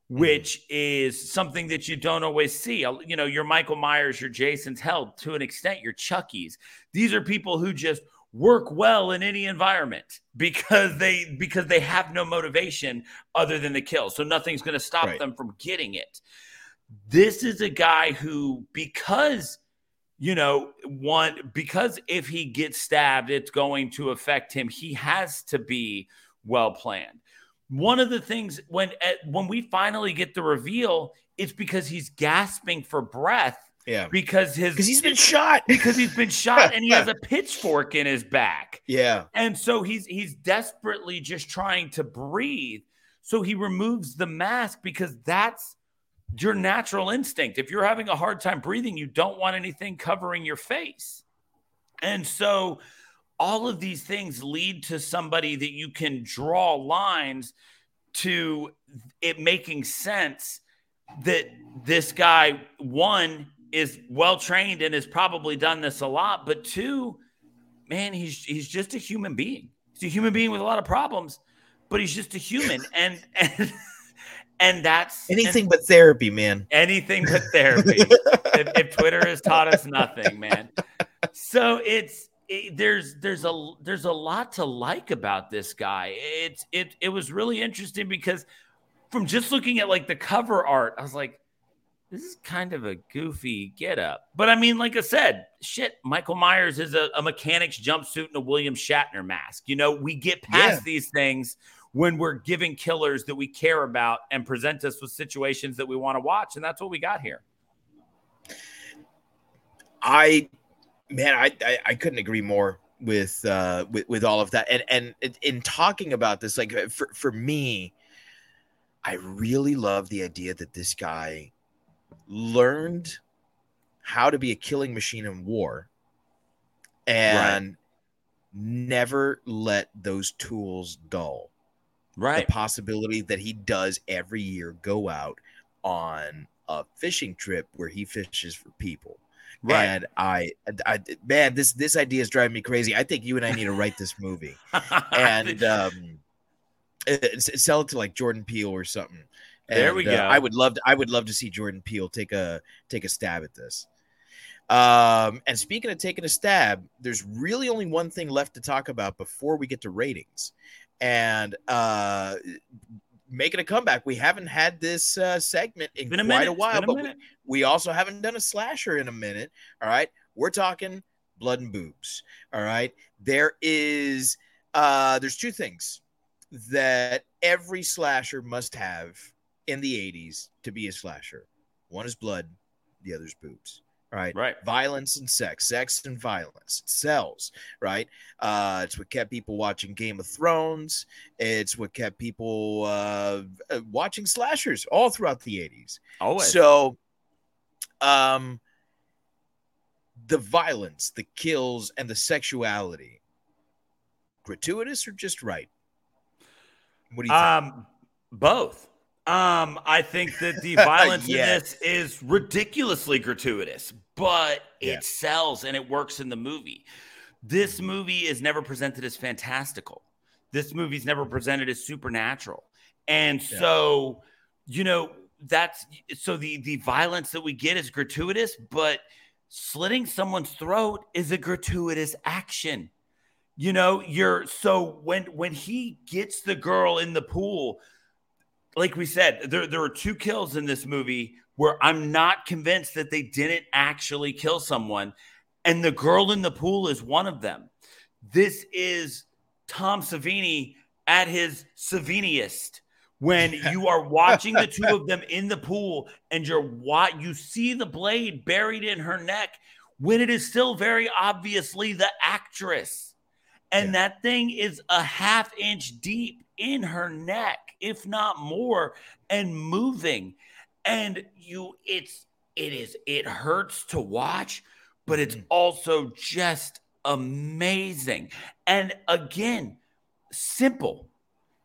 hmm. which is something that you don't always see. You know your michael myers your jason's held to an extent your chuckies. These are people who just work well in any environment because they because they have no motivation other than the kill so nothing's going to stop Right. them from getting it this is a guy who because you know, one because if he gets stabbed, it's going to affect him. He has to be well planned. One of the things when at, when we finally get the reveal, it's because he's gasping for breath Yeah. because his Because he's been shot. because he's been shot and he has a pitchfork in his back. Yeah. And so he's he's desperately just trying to breathe. So he removes the mask because that's your natural instinct. If you're having a hard time breathing, you don't want anything covering your face. And so all of these things lead to somebody that you can draw lines to it making sense that this guy one is well trained and has probably done this a lot, but two, man, he's he's just a human being. He's a human being with a lot of problems, but he's just a human, and and and that's anything and but therapy, man. Anything but therapy. if, if, Twitter has taught us nothing, man. So it's it, there's there's a there's a lot to like about this guy. It's it it was really interesting because from just looking at like the cover art, I was like, this is kind of a goofy get up. But I mean, like I said, shit, Michael Myers is a, a mechanic's jumpsuit and a William Shatner mask. You know, we get past yeah. these things when we're giving killers that we care about and present us with situations that we want to watch. And that's what we got here. I, man, I, I, I couldn't agree more with, uh, with, with all of that. And, and in talking about this, like for, for me, I really love the idea that this guy learned how to be a killing machine in war and right. never let those tools dull. Right. The possibility that he does every year go out on a fishing trip where he fishes for people. Right. And I, I, man, this this idea is driving me crazy. I think you and I need to write this movie and um, sell it to like Jordan Peele or something. And, there we go. Uh, I would love to, I would love to see Jordan Peele take a take a stab at this. Um, and speaking of taking a stab, there's really only one thing left to talk about before we get to ratings. And uh, making a comeback, we haven't had this uh, segment in quite a, a while, a but we, we also haven't done a slasher in a minute. All right, we're talking blood and boobs. All right, there is uh, there's two things that every slasher must have in the 80s to be a slasher. One is blood, the other's boobs. Right. Right. Violence and sex, sex and violence. It sells. Right. Uh, it's what kept people watching Game of Thrones. It's what kept people uh, uh watching slashers all throughout the 80s. Always. So, um, the violence, the kills, and the sexuality gratuitous or just right? What do you think? Um, both. Um, I think that the violence yes. in this is ridiculously gratuitous, but yeah. it sells and it works in the movie. This movie is never presented as fantastical. This movie is never presented as supernatural. And yeah. so, you know, that's so the the violence that we get is gratuitous, but slitting someone's throat is a gratuitous action. You know, you're so when when he gets the girl in the pool, like we said, there, there are two kills in this movie where I'm not convinced that they didn't actually kill someone. And the girl in the pool is one of them. This is Tom Savini at his Saviniest when you are watching the two of them in the pool and you're what you see the blade buried in her neck when it is still very obviously the actress and yeah. that thing is a half inch deep in her neck if not more, and moving. And you, it's, it is, it hurts to watch, but it's mm-hmm. also just amazing. And again, simple,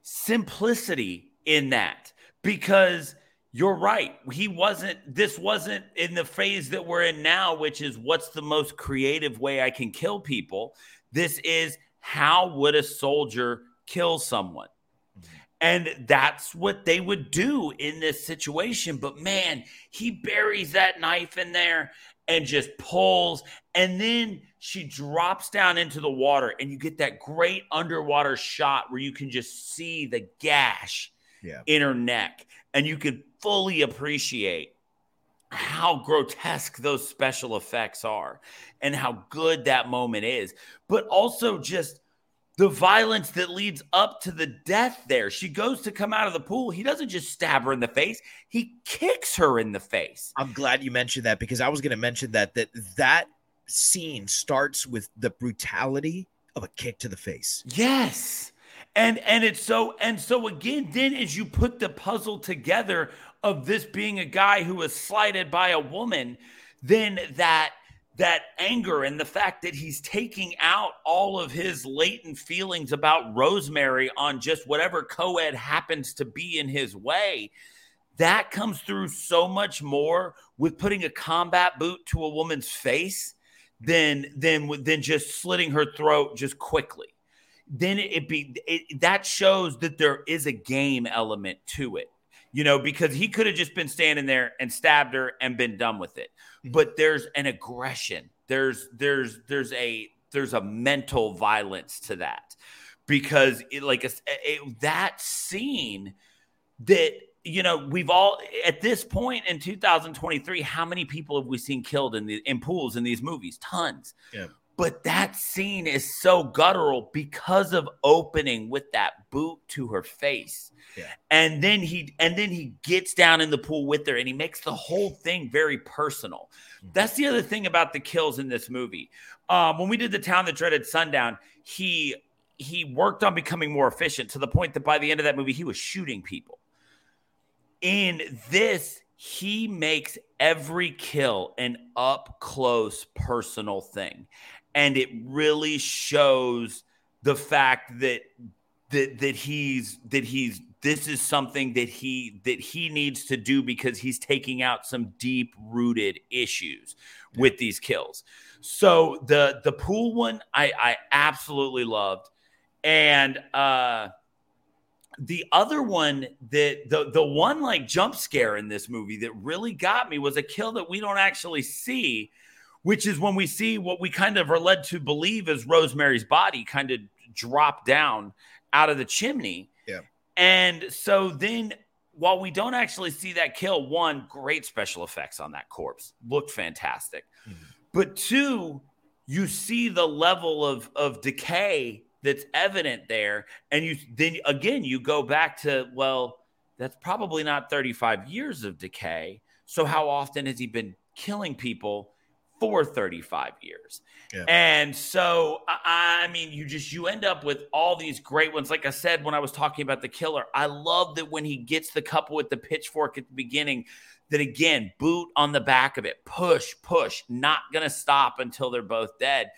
simplicity in that because you're right. He wasn't, this wasn't in the phase that we're in now, which is what's the most creative way I can kill people. This is how would a soldier kill someone? And that's what they would do in this situation. But man, he buries that knife in there and just pulls. And then she drops down into the water, and you get that great underwater shot where you can just see the gash yeah. in her neck. And you can fully appreciate how grotesque those special effects are and how good that moment is. But also just the violence that leads up to the death there. She goes to come out of the pool. He doesn't just stab her in the face, he kicks her in the face. I'm glad you mentioned that because I was going to mention that that that scene starts with the brutality of a kick to the face. Yes. And and it's so and so again then as you put the puzzle together of this being a guy who was slighted by a woman, then that that anger and the fact that he's taking out all of his latent feelings about Rosemary on just whatever co-ed happens to be in his way. that comes through so much more with putting a combat boot to a woman's face than than than just slitting her throat just quickly. Then it be it, that shows that there is a game element to it, you know, because he could have just been standing there and stabbed her and been done with it. Mm-hmm. But there's an aggression. There's there's there's a there's a mental violence to that because it, like it, that scene that you know we've all at this point in 2023 how many people have we seen killed in the in pools in these movies tons yeah but that scene is so guttural because of opening with that boot to her face. Yeah. and then he and then he gets down in the pool with her and he makes the whole thing very personal. Mm-hmm. that's the other thing about the kills in this movie. Um, when we did the town that dreaded sundown he he worked on becoming more efficient to the point that by the end of that movie he was shooting people. In this he makes every kill an up close personal thing and it really shows the fact that that that he's that he's this is something that he that he needs to do because he's taking out some deep rooted issues with these kills. So the the pool one i i absolutely loved. And uh the other one that the the one like jump scare in this movie that really got me was a kill that we don't actually see which is when we see what we kind of are led to believe is Rosemary's body kind of drop down out of the chimney. Yeah. And so then while we don't actually see that kill, one, great special effects on that corpse. Looked fantastic. Mm-hmm. But two, you see the level of of decay that's evident there and you then again you go back to well that's probably not 35 years of decay so how often has he been killing people for 35 years. Yeah. and so I, I mean you just you end up with all these great ones. Like i said when i was talking about the killer i love that when he gets the couple with the pitchfork at the beginning that again boot on the back of it. Push push. Not gonna stop until they're both dead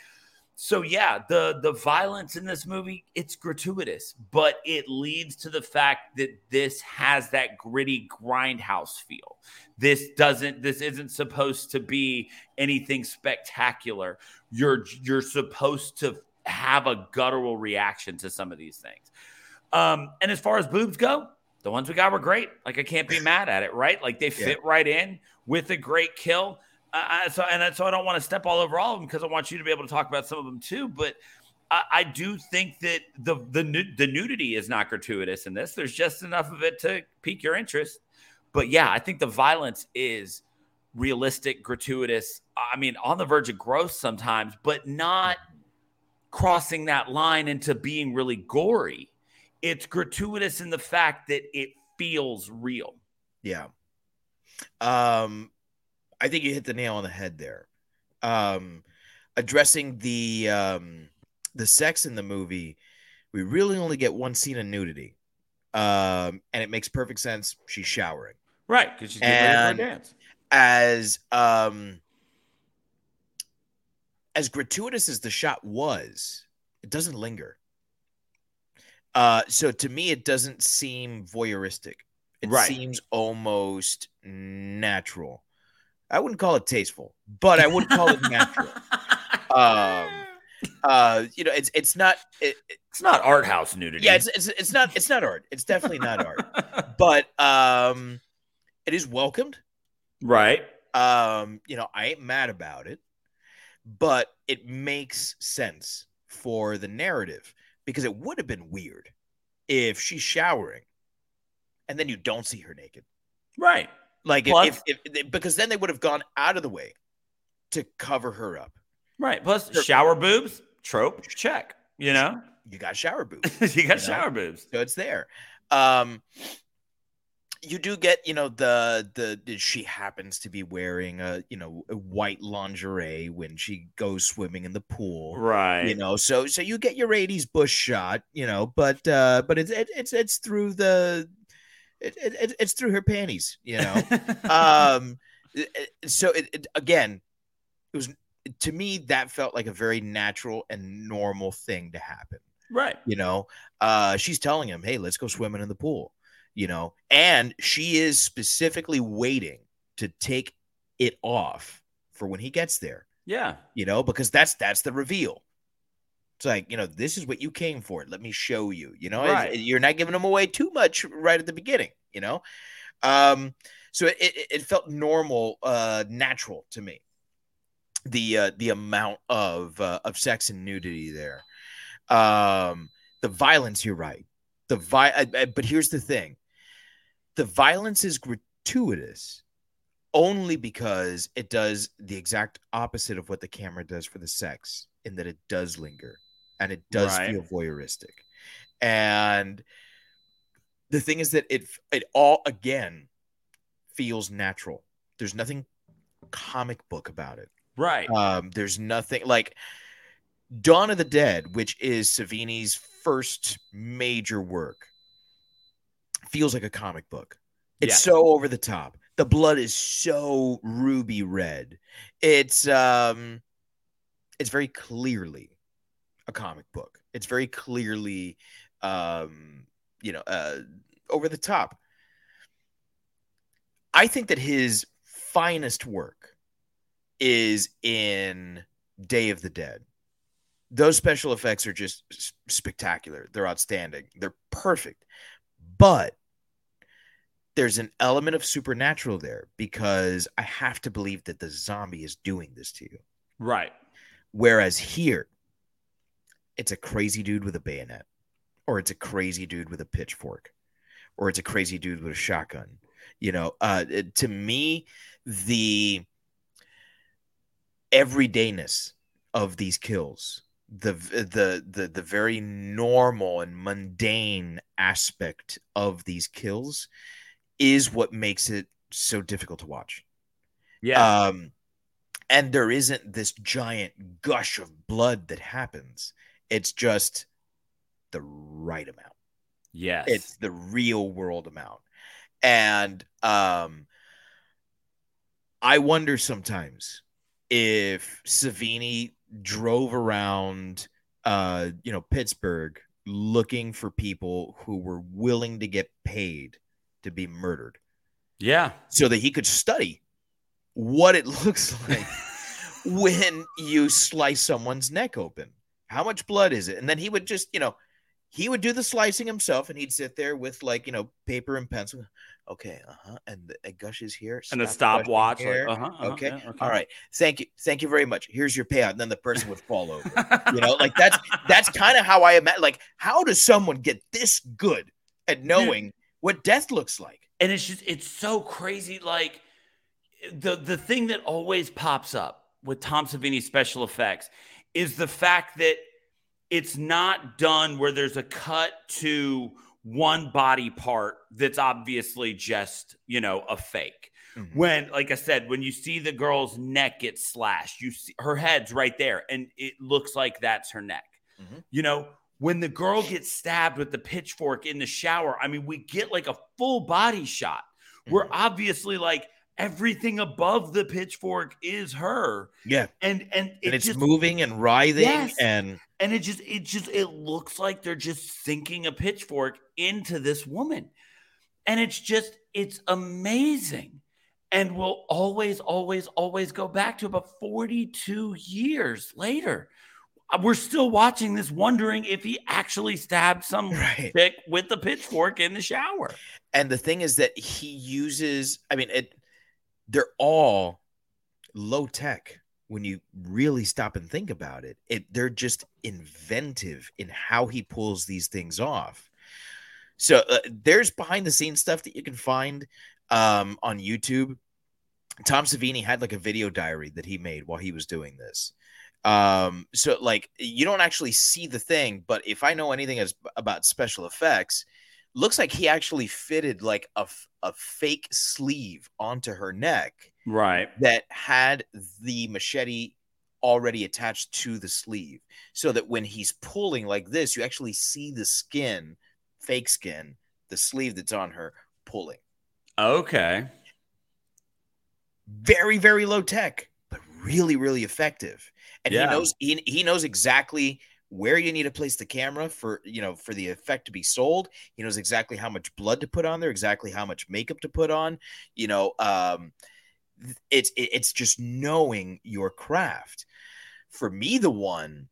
so yeah, the the violence in this movie it's gratuitous, but it leads to the fact that this has that gritty grindhouse feel. This doesn't this isn't supposed to be anything spectacular. You're you're supposed to have a guttural reaction to some of these things. Um, and as far as boobs go, the ones we got were great. Like I can't be mad at it, right? Like they fit yeah. right in with a great kill. I, so and so I don't want to step all over all of them because I want you to be able to talk about some of them too. But I, I do think that the the the nudity is not gratuitous in this. There's just enough of it to pique your interest. But yeah, I think the violence is realistic, gratuitous. I mean, on the verge of gross sometimes, but not crossing that line into being really gory. It's gratuitous in the fact that it feels real. Yeah. Um, I think you hit the nail on the head there. Um, addressing the um, the sex in the movie, we really only get one scene of nudity, um, and it makes perfect sense. She's showering, right? Because she's getting ready for a dance. As um, as gratuitous as the shot was, it doesn't linger. Uh, so to me, it doesn't seem voyeuristic. It right. seems almost natural. I wouldn't call it tasteful, but I would call it natural. um, uh, you know, it's it's not it, it's not art house nudity. Yeah, it's, it's it's not it's not art. It's definitely not art. But um, it is welcomed. Right. Um, you know, I ain't mad about it, but it makes sense for the narrative because it would have been weird if she's showering and then you don't see her naked. Right. Like Plus, if, if, if, because then they would have gone out of the way to cover her up. Right. Plus her, shower boobs, trope, check. You know, you got shower boobs. you got you shower know? boobs. So it's there. Um, you do get, you know, the, the she happens to be wearing a you know a white lingerie when she goes swimming in the pool, right? You know, so so you get your '80s bush shot, you know, but uh, but it's it, it's it's through the it, it, it's through her panties, you know. um, so it, it, again, it was to me that felt like a very natural and normal thing to happen. Right. You know, uh, she's telling him, "Hey, let's go swimming in the pool." you know, and she is specifically waiting to take it off for when he gets there, Yeah. you know, because that's that's the reveal. It's like, you know, this is what you came for. Let me show you. You know, Right. you're not giving them away too much right at the beginning, you know? Um, so it, it, it felt normal, uh, natural to me. The uh, the amount of uh, of sex and nudity there, um, the violence. You're right. The vi- I- I- but here's the thing: the violence is gratuitous only because it does the exact opposite of what the camera does for the sex, in that it does linger and it does Right. feel voyeuristic. And the thing is that it it all again feels natural. There's nothing comic book about it. Right. Um, there's nothing like Dawn of the Dead, which is Savini's first major work, feels like a comic book. It's Yeah. so over the top. The blood is so ruby red. It's um it's very clearly a comic book. It's very clearly um you know uh over the top. I think that his finest work is in Day of the Dead. Those special effects are just spectacular. They're outstanding. They're perfect. But there's an element of supernatural there because I have to believe that the zombie is doing this to you. Right. Whereas here, it's a crazy dude with a bayonet, or it's a crazy dude with a pitchfork, or it's a crazy dude with a shotgun. You know, uh, to me, the everydayness of these kills, the the the the very normal and mundane aspect of these kills, is what makes it so difficult to watch. Yeah. Um, and there isn't this giant gush of blood that happens. It's just the right amount. yes. It's the real world amount. And um I wonder sometimes if Savini drove around uh you know Pittsburgh looking for people who were willing to get paid to be murdered yeah. so that he could study what it looks like when you slice someone's neck open. How much blood is it? And then he would just, you know, he would do the slicing himself and he'd sit there with like, you know, paper and pencil. Okay, uh-huh. And the, it gushes here. And the stopwatch. Like, uh-huh, uh-huh, okay. yeah, okay. All right. Thank you. Thank you very much. Here's your payout. And then the person would fall over. you know, like that's that's kind of how I imagine like how does someone get this good at knowing what death looks like? and it's just it's so crazy like the the thing that always pops up with Tom Savini special effects is the fact that it's not done where there's a cut to one body part that's obviously just you know a fake Mhm. when like i said when you see the girl's neck get slashed you see her head's right there and it looks like that's her neck Mhm. you know when the girl gets stabbed with the pitchfork in the shower i mean we get like a full body shot where Mhm. obviously like everything above the pitchfork is her Yeah. and and it and it's just moving and writhing Yes. and and it just it just it looks like they're just sinking a pitchfork into this woman and it's just it's amazing and we'll always always always go back to about 42 years later we're still watching this wondering if he actually stabbed some Right. chick with the pitchfork in the shower and the thing is that he uses i mean it they're all low tech when you really stop and think about it. It they're just inventive in how he pulls these things off. So uh, there's behind the scenes stuff that you can find um, on youtube. Tom savini had like a video diary that he made while he was doing this. Um so like you don't actually see the thing but if i know anything as about special effects looks like he actually fitted like a, a fake sleeve onto her neck right. that had the machete already attached to the sleeve so that when he's pulling like this you actually see the skin fake skin the sleeve that's on her pulling. Okay. Very very low tech but really really effective. And Yeah. he knows he, he knows exactly where you need to place the camera for you know for the effect to be sold. He knows exactly how much blood to put on there exactly how much makeup to put on you know um it's it's just knowing your craft. For me the one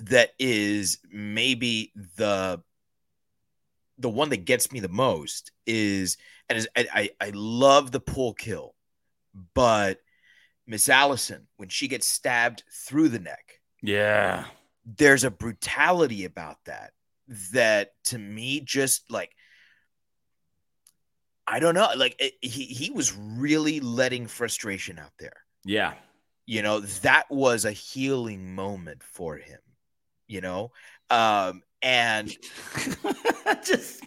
that is maybe the the one that gets me the most is and is, I, I love the pull kill, but Miss Allison when she gets stabbed through the neck, yeah, there's a brutality about that that to me just like I don't know, like it, he he was really letting frustration out there. Yeah, you know that was a healing moment for him. You know, um, and just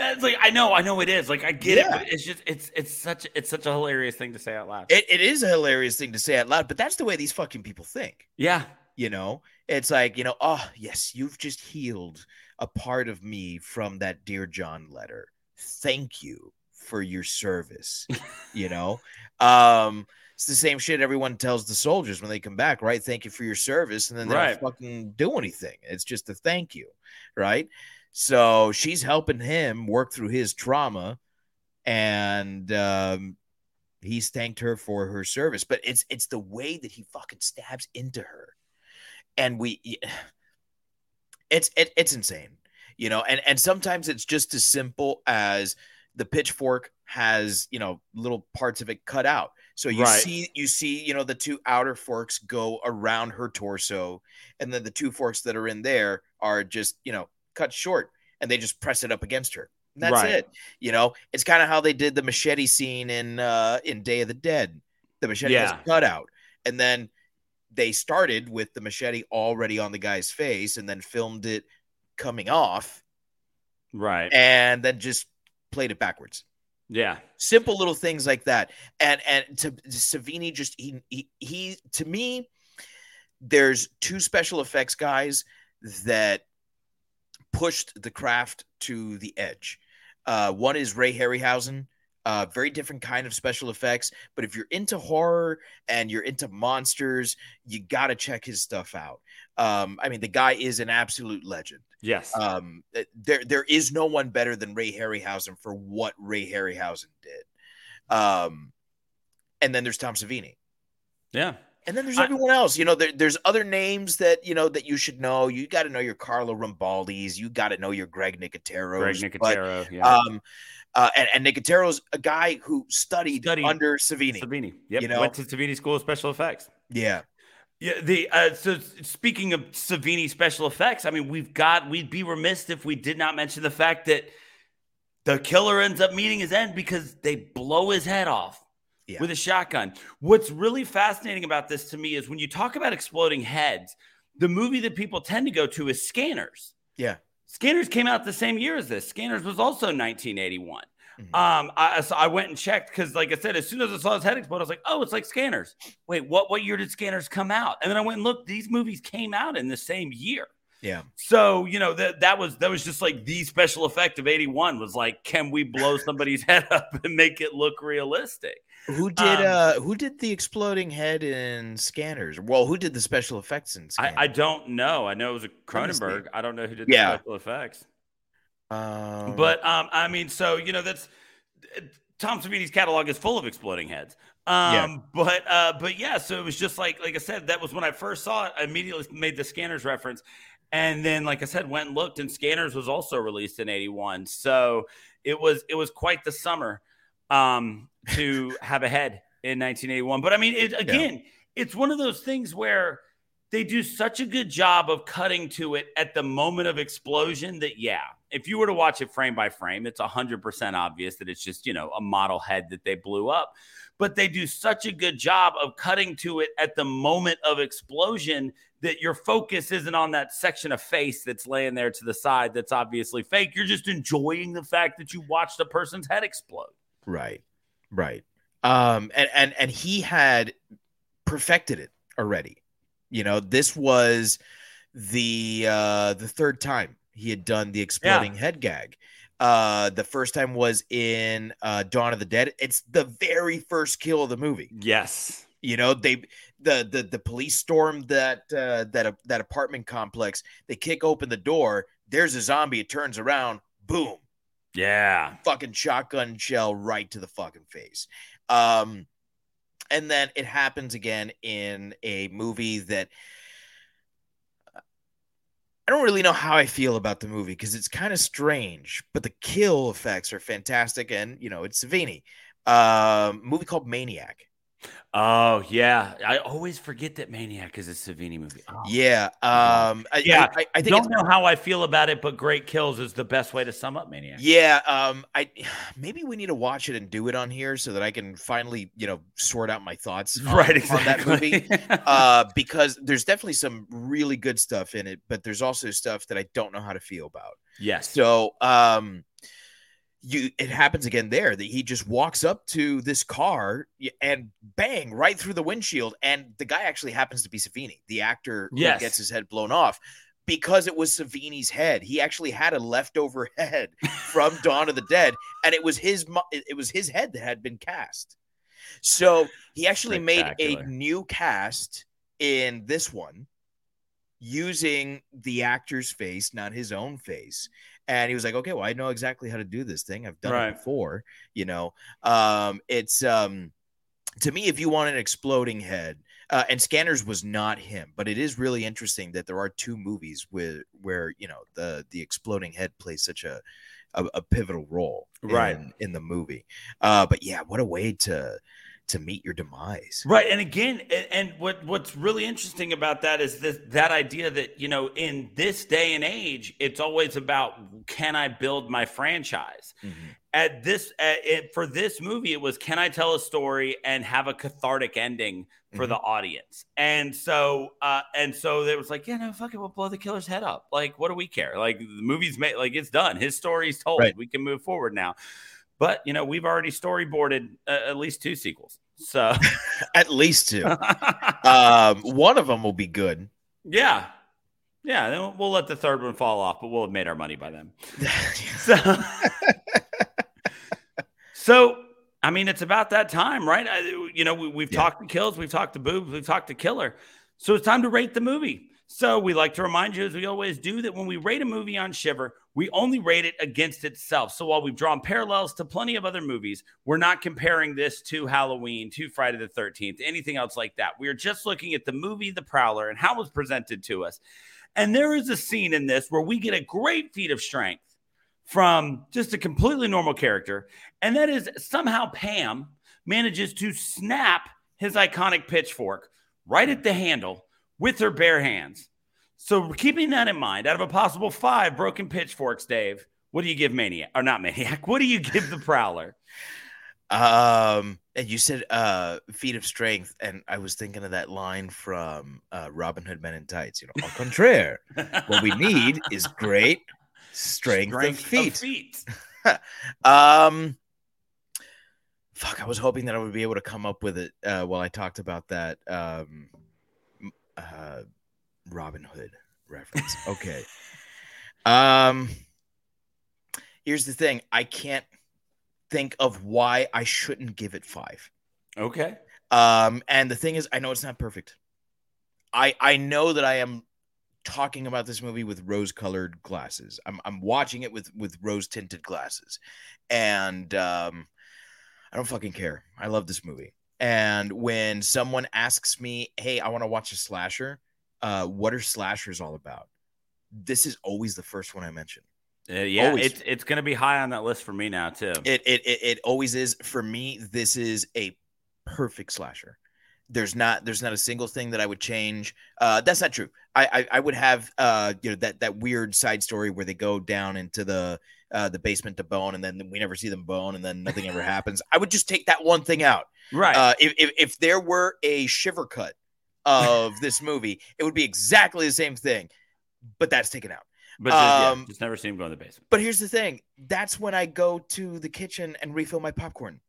it's like I know, I know it is. Like I get Yeah. it, but it's just it's it's such it's such a hilarious thing to say out loud. it, it is a hilarious thing to say out loud, but that's the way these fucking people think. yeah, You know, it's like, you know, oh, yes, you've just healed a part of me from that Dear John letter. Thank you for your service. you know, um, it's the same shit everyone tells the soldiers when they come back, right? Thank you for your service. And then they Right. don't fucking do anything. It's just a thank you, right? So she's helping him work through his trauma. And um, he's thanked her for her service but it's it's the way that he fucking stabs into her and we it's it, it's insane you know and and sometimes it's just as simple as the pitchfork has you know little parts of it cut out so you Right. see you see you know the two outer forks go around her torso and then the two forks that are in there are just you know cut short and they just press it up against her and that's Right. it you know it's kind of how they did the machete scene in uh in day of the dead the machete Yeah. was cut out and then they started with the machete already on the guy's face and then filmed it coming off right. and then just played it backwards. Yeah, simple little things like that. And and to savini just he he, he to me there's two special effects guys that pushed the craft to the edge. Uh one is ray harryhausen uh very different kind of special effects but if you're into horror and you're into monsters you got to check his stuff out um i mean the guy is an absolute legend yes, um, there there is no one better than Ray Harryhausen for what Ray Harryhausen did. Um, and then there's Tom Savini, yeah. and then there's I- everyone else. You know, there, there's other names that you know that you should know. You got to know your Carlo Rambaldi's. You got to know your Greg Nicotero's. Greg but, Nicotero, yeah. um, uh, and, and Nicotero's a guy who studied, Studied under Savini. Savini, yep, you know- went to Savini School of Special Effects. Yeah, Yeah, the uh, so speaking of Savini special effects, I mean, we've got we'd be remiss if we did not mention the fact that the killer ends up meeting his end because they blow his head off Yeah. with a shotgun. What's really fascinating about this to me is when you talk about exploding heads, the movie that people tend to go to is Scanners. yeah, Scanners came out the same year as this. Scanners was also 1981. Mhm. Um, I, so I went and checked because, like I said, as soon as I saw his head explode, I was like, "Oh, it's like Scanners." Wait, what? What year did Scanners come out? And then I went and looked. These movies came out in the same year. yeah. So you know that that was that was just like the special effect of '81 was like, can we blow somebody's head up and make it look realistic? Who did Um, uh who did the exploding head in Scanners? Well, who did the special effects in Scanners? I, I don't know. I know it was a. Cronenberg. I don't know who did Yeah. the special effects. um, But um, I mean, so you know, that's Tom Savini's catalog is full of exploding heads. Um, Yeah. but uh, but yeah, so it was just like like I said, that was when I first saw it. I immediately made the scanners reference, and then like I said, went and looked, and Scanners was also released in '81. So it was it was quite the summer um, to have a head in 1981. But I mean, it, again, it's one of those things where they do such a good job of cutting to it at the moment of explosion that yeah if you were to watch it frame by frame it's 100% obvious that it's just you know a model head that they blew up. But they do such a good job of cutting to it at the moment of explosion that your focus isn't on that section of face that's laying there to the side that's obviously fake. You're just enjoying the fact that you watched a person's head explode Right. Right. Um and and and he had perfected it already. You know, this was the uh the third time he had done the exploding head gag. Uh the first time was in uh Dawn of the Dead. It's the very first kill of the movie. yes You know, they the the the police storm that uh, that that apartment complex. They kick open the door. There's a zombie. It turns around. Boom. Yeah. Fucking shotgun shell right to the fucking face. Um, and then it happens again in a movie that I don't really know how I feel about the movie because it's kind of strange, but the kill effects are fantastic, and you know it's Savini. Um, movie called Maniac. Oh yeah, I always forget that Maniac is a Savini movie. Oh, yeah, um, I, yeah. I, I don't know how I feel about it, but Great Kills is the best way to sum up Maniac. yeah. Um, I maybe we need to watch it and do it on here so that I can finally, you know, sort out my thoughts on, right, on that movie. uh, because there's definitely some really good stuff in it, but there's also stuff that I don't know how to feel about. yes. So, um, you it happens again there that he just walks up to this car and bang right through the windshield, and the guy actually happens to be Savini, the actor Yes. gets his head blown off. Because it was Savini's head, he actually had a leftover head from Dawn of the Dead, and it was his it was his head that had been cast. So he actually made a new cast in this one using the actor's face, not his own face. And he was like, okay, well, I know exactly how to do this thing. I've done Right. it before, you know. Um, it's um to me, if you want an exploding head, uh, and Scanners was not him, but it is really interesting that there are two movies with where you know the the exploding head plays such a a, a pivotal role Right. in, in the movie. Uh, but yeah, what a way to to meet your demise. Right, and again, and, what what's really interesting about that is this that idea that you know in this day and age, it's always about can I build my franchise. At this, at, it, for this movie, it was can I tell a story and have a cathartic ending for the audience, and so uh, and so it was like, yeah, no, fuck it, we'll blow the killer's head up. Like, what do we care? Like the movie's made, like it's done. His story's told. Right. We can move forward now. But you know, we've already storyboarded uh, at least two sequels. So At least two. um, one of them will be good. Yeah. Yeah. Then we'll- let the third one fall off, but we'll have made our money by then. So, so I mean, it's about that time, right? I, you know, we, we've Yeah. talked to kills, we've talked to boobs, we've talked to killer. So it's time to rate the movie. So we like to remind you, as we always do, that when we rate a movie on Shiver, we only rate it against itself. So while we've drawn parallels to plenty of other movies, we're not comparing this to Halloween, to Friday the 13th, anything else like that. We are just looking at the movie The Prowler and how it was presented to us. And there is a scene in this where we get a great feat of strength from just a completely normal character. And that is somehow Pam manages to snap his iconic pitchfork right at the handle with her bare hands. So, keeping that in mind, out of a possible five broken pitchforks, Dave, what do you give Maniac or not Maniac? What do you give the Prowler? Um, and you said uh feat of strength, and I was thinking of that line from uh Robin Hood Men in Tights, you know, au contraire. what we need is great strength, of feet. feet. Um fuck, I was hoping that I would be able to come up with it uh while I talked about that um uh Robin Hood reference. Okay. um here's the thing, I can't think of why I shouldn't give it 5. Okay. Um, and the thing is, I know it's not perfect. I I know that I am talking about this movie with rose-colored glasses. I'm I'm watching it with with rose-tinted glasses, and um, I don't fucking care. I love this movie. And when someone asks me, "Hey, I want to watch a slasher," uh, what are slashers all about? This is always the first one I mention. Uh, yeah, Always. it's it's going to be high on that list for me now too. It, it it it always is for me. This is a perfect slasher. There's not there's not a single thing that I would change. Uh, that's not true. I, I I would have uh you know that that weird side story where they go down into the uh the basement to bone and then we never see them bone and then nothing ever happens. I would just take that one thing out. Right. Uh, if, if if there were a shiver cut of this movie, it would be exactly the same thing, but that's taken out. but just, yeah, um, just never see him go in the basement. But here's the thing: that's when I go to the kitchen and refill my popcorn.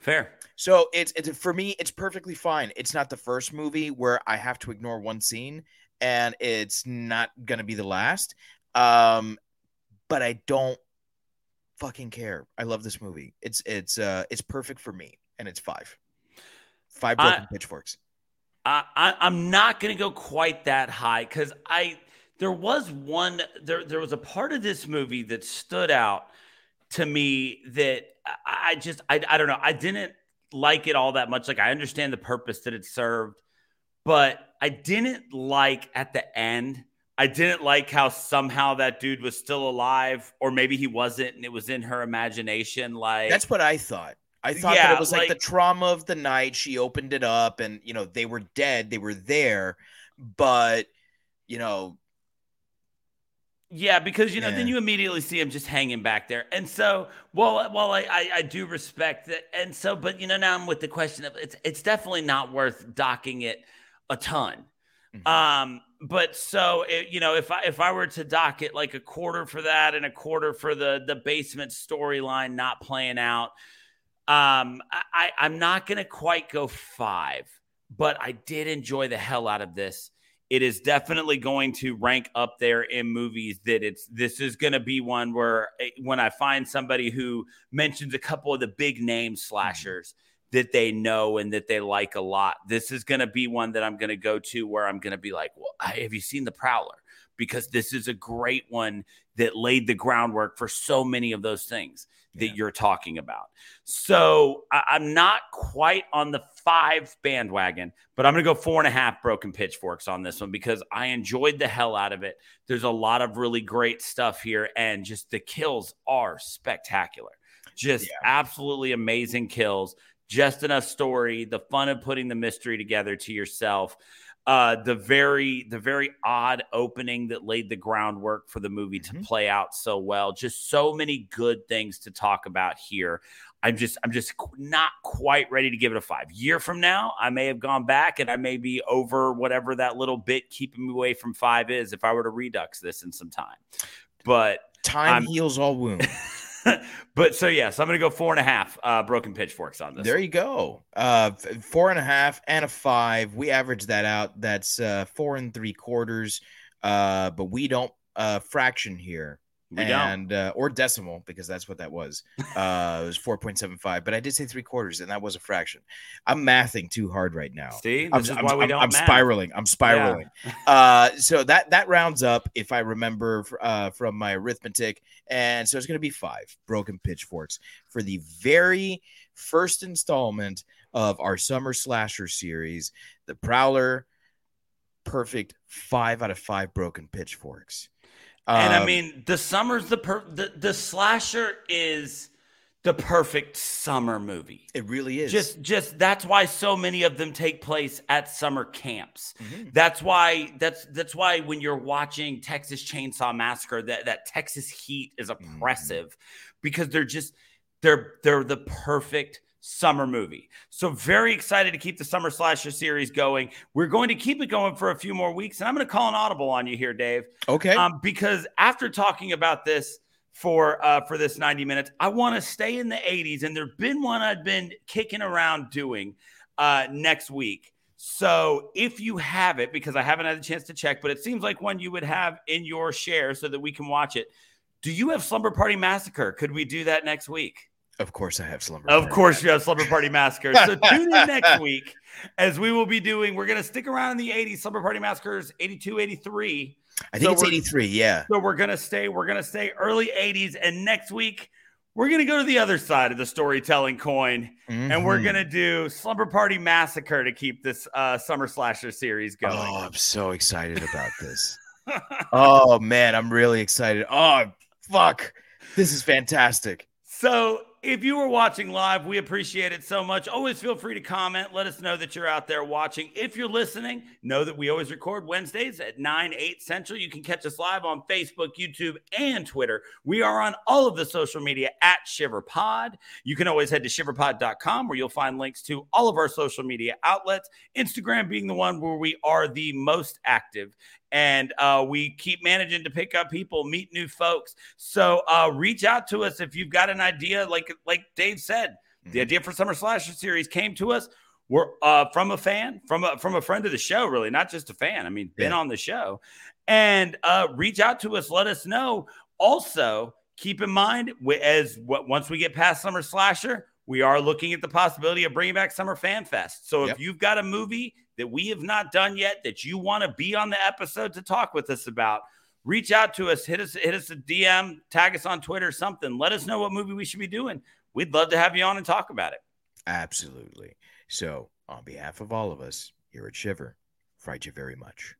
Fair. So it's it's for me, it's perfectly fine. It's not the first movie where I have to ignore one scene, and it's not gonna be the last. Um, but I don't fucking care. I love this movie. It's it's uh it's perfect for me, and it's five. Five broken I, pitchforks. I, I I'm not gonna go quite that high because I there was one there there was a part of this movie that stood out to me that I just I, I don't know I didn't like it all that much like I understand the purpose that it served but I didn't like at the end I didn't like how somehow that dude was still alive or maybe he wasn't and it was in her imagination like That's what I thought I thought yeah, that it was like, like the trauma of the night she opened it up and you know they were dead they were there but you know yeah, because you know, yeah. then you immediately see him just hanging back there, and so well, well, I, I, I do respect that, and so, but you know, now I'm with the question of it's it's definitely not worth docking it a ton. Mm-hmm. Um, but so it, you know, if I if I were to dock it like a quarter for that and a quarter for the the basement storyline not playing out, um, I I'm not gonna quite go five, but I did enjoy the hell out of this. It is definitely going to rank up there in movies that it's this is going to be one where eh, when I find somebody who mentions a couple of the big name slashers that they know and that they like a lot, this is going to be one that I'm going to go to where I'm going to be like, well, have you seen The Prowler? Because this is a great one that laid the groundwork for so many of those things that yeah. you're talking about. So I, am not quite on the five bandwagon, but I'm going to go four and a half broken pitchforks on this one because I enjoyed the hell out of it. There's a lot of really great stuff here, and just the kills are spectacular. Just yeah. absolutely amazing kills. Just enough story, the fun of putting the mystery together to yourself uh, the very the very odd opening that laid the groundwork for the movie mm-hmm. to play out so well. Just so many good things to talk about here. I'm just I'm just not quite ready to give it a five. Year from now, I may have gone back and I may be over whatever that little bit keeping me away from five is if I were to redux this in some time. But time I'm, heals all wounds. but so yes, I'm going to go four and a half uh, broken pitchforks on this. There you go. Uh, four and a half and a five. We average that out. That's uh, four and three quarters. Uh, but we don't uh, fraction here. We and uh, or decimal because that's what that was. Uh, it was four point seven five, but I did say three quarters, and that was a fraction. I'm mathing too hard right now. See, this I'm, is why we I'm, don't. I'm spiraling. I'm spiraling. Yeah. uh, so that that rounds up, if I remember uh, from my arithmetic, and so it's going to be five broken pitchforks for the very first installment of our summer slasher series, the Prowler. Perfect five out of five broken pitchforks and I um, mean, the summer's the per the, the slasher is the perfect summer movie. It really is. Just just that's why so many of them take place at summer camps. Mm-hmm. That's why that's that's why when you're watching Texas Chainsaw Massacre that that Texas heat is mm-hmm. oppressive mm-hmm. because they're just they're they're the perfect summer movie. So very excited to keep the summer slasher series going. We're going to keep it going for a few more weeks, and I'm going to call an audible on you here, Dave. Okay. Um, because after talking about this for uh, for this 90 minutes, I want to stay in the 80s, and there's been one I've been kicking around doing uh, next week. So if you have it, because I haven't had a chance to check, but it seems like one you would have in your share so that we can watch it. Do you have Slumber Party Massacre? Could we do that next week? Of course, I have slumber. Of course, you have slumber party massacres. So tune in next week as we will be doing. We're going to stick around in the 80s. Slumber party massacres 82, 83. I think so it's 83. Yeah. So we're going to stay. We're going to stay early 80s, and next week we're going to go to the other side of the storytelling coin, mm-hmm. and we're mm-hmm. going to do slumber party massacre to keep this uh, summer slasher series going. Oh, I'm so excited about this. oh man, I'm really excited. Oh fuck, this is fantastic. So if you were watching live, we appreciate it so much. Always feel free to comment. Let us know that you're out there watching. If you're listening, know that we always record Wednesdays at 9, 8 Central. You can catch us live on Facebook, YouTube, and Twitter. We are on all of the social media at ShiverPod. You can always head to shiverpod.com where you'll find links to all of our social media outlets, Instagram being the one where we are the most active and uh, we keep managing to pick up people, meet new folks. So uh, reach out to us if you've got an idea. Like like Dave said, mm-hmm. the idea for Summer Slasher series came to us. We're uh, from a fan, from a from a friend of the show, really, not just a fan. I mean, been yeah. on the show, and uh, reach out to us. Let us know. Also, keep in mind as once we get past Summer Slasher, we are looking at the possibility of bringing back Summer Fan Fest. So Yep. if you've got a movie that we have not done yet that you want to be on the episode to talk with us about, reach out to us, hit us, hit us a DM, tag us on Twitter, something. Let us know what movie we should be doing. We'd love to have you on and talk about it. Absolutely. So, on behalf of all of us here at Shiver, fright you very much.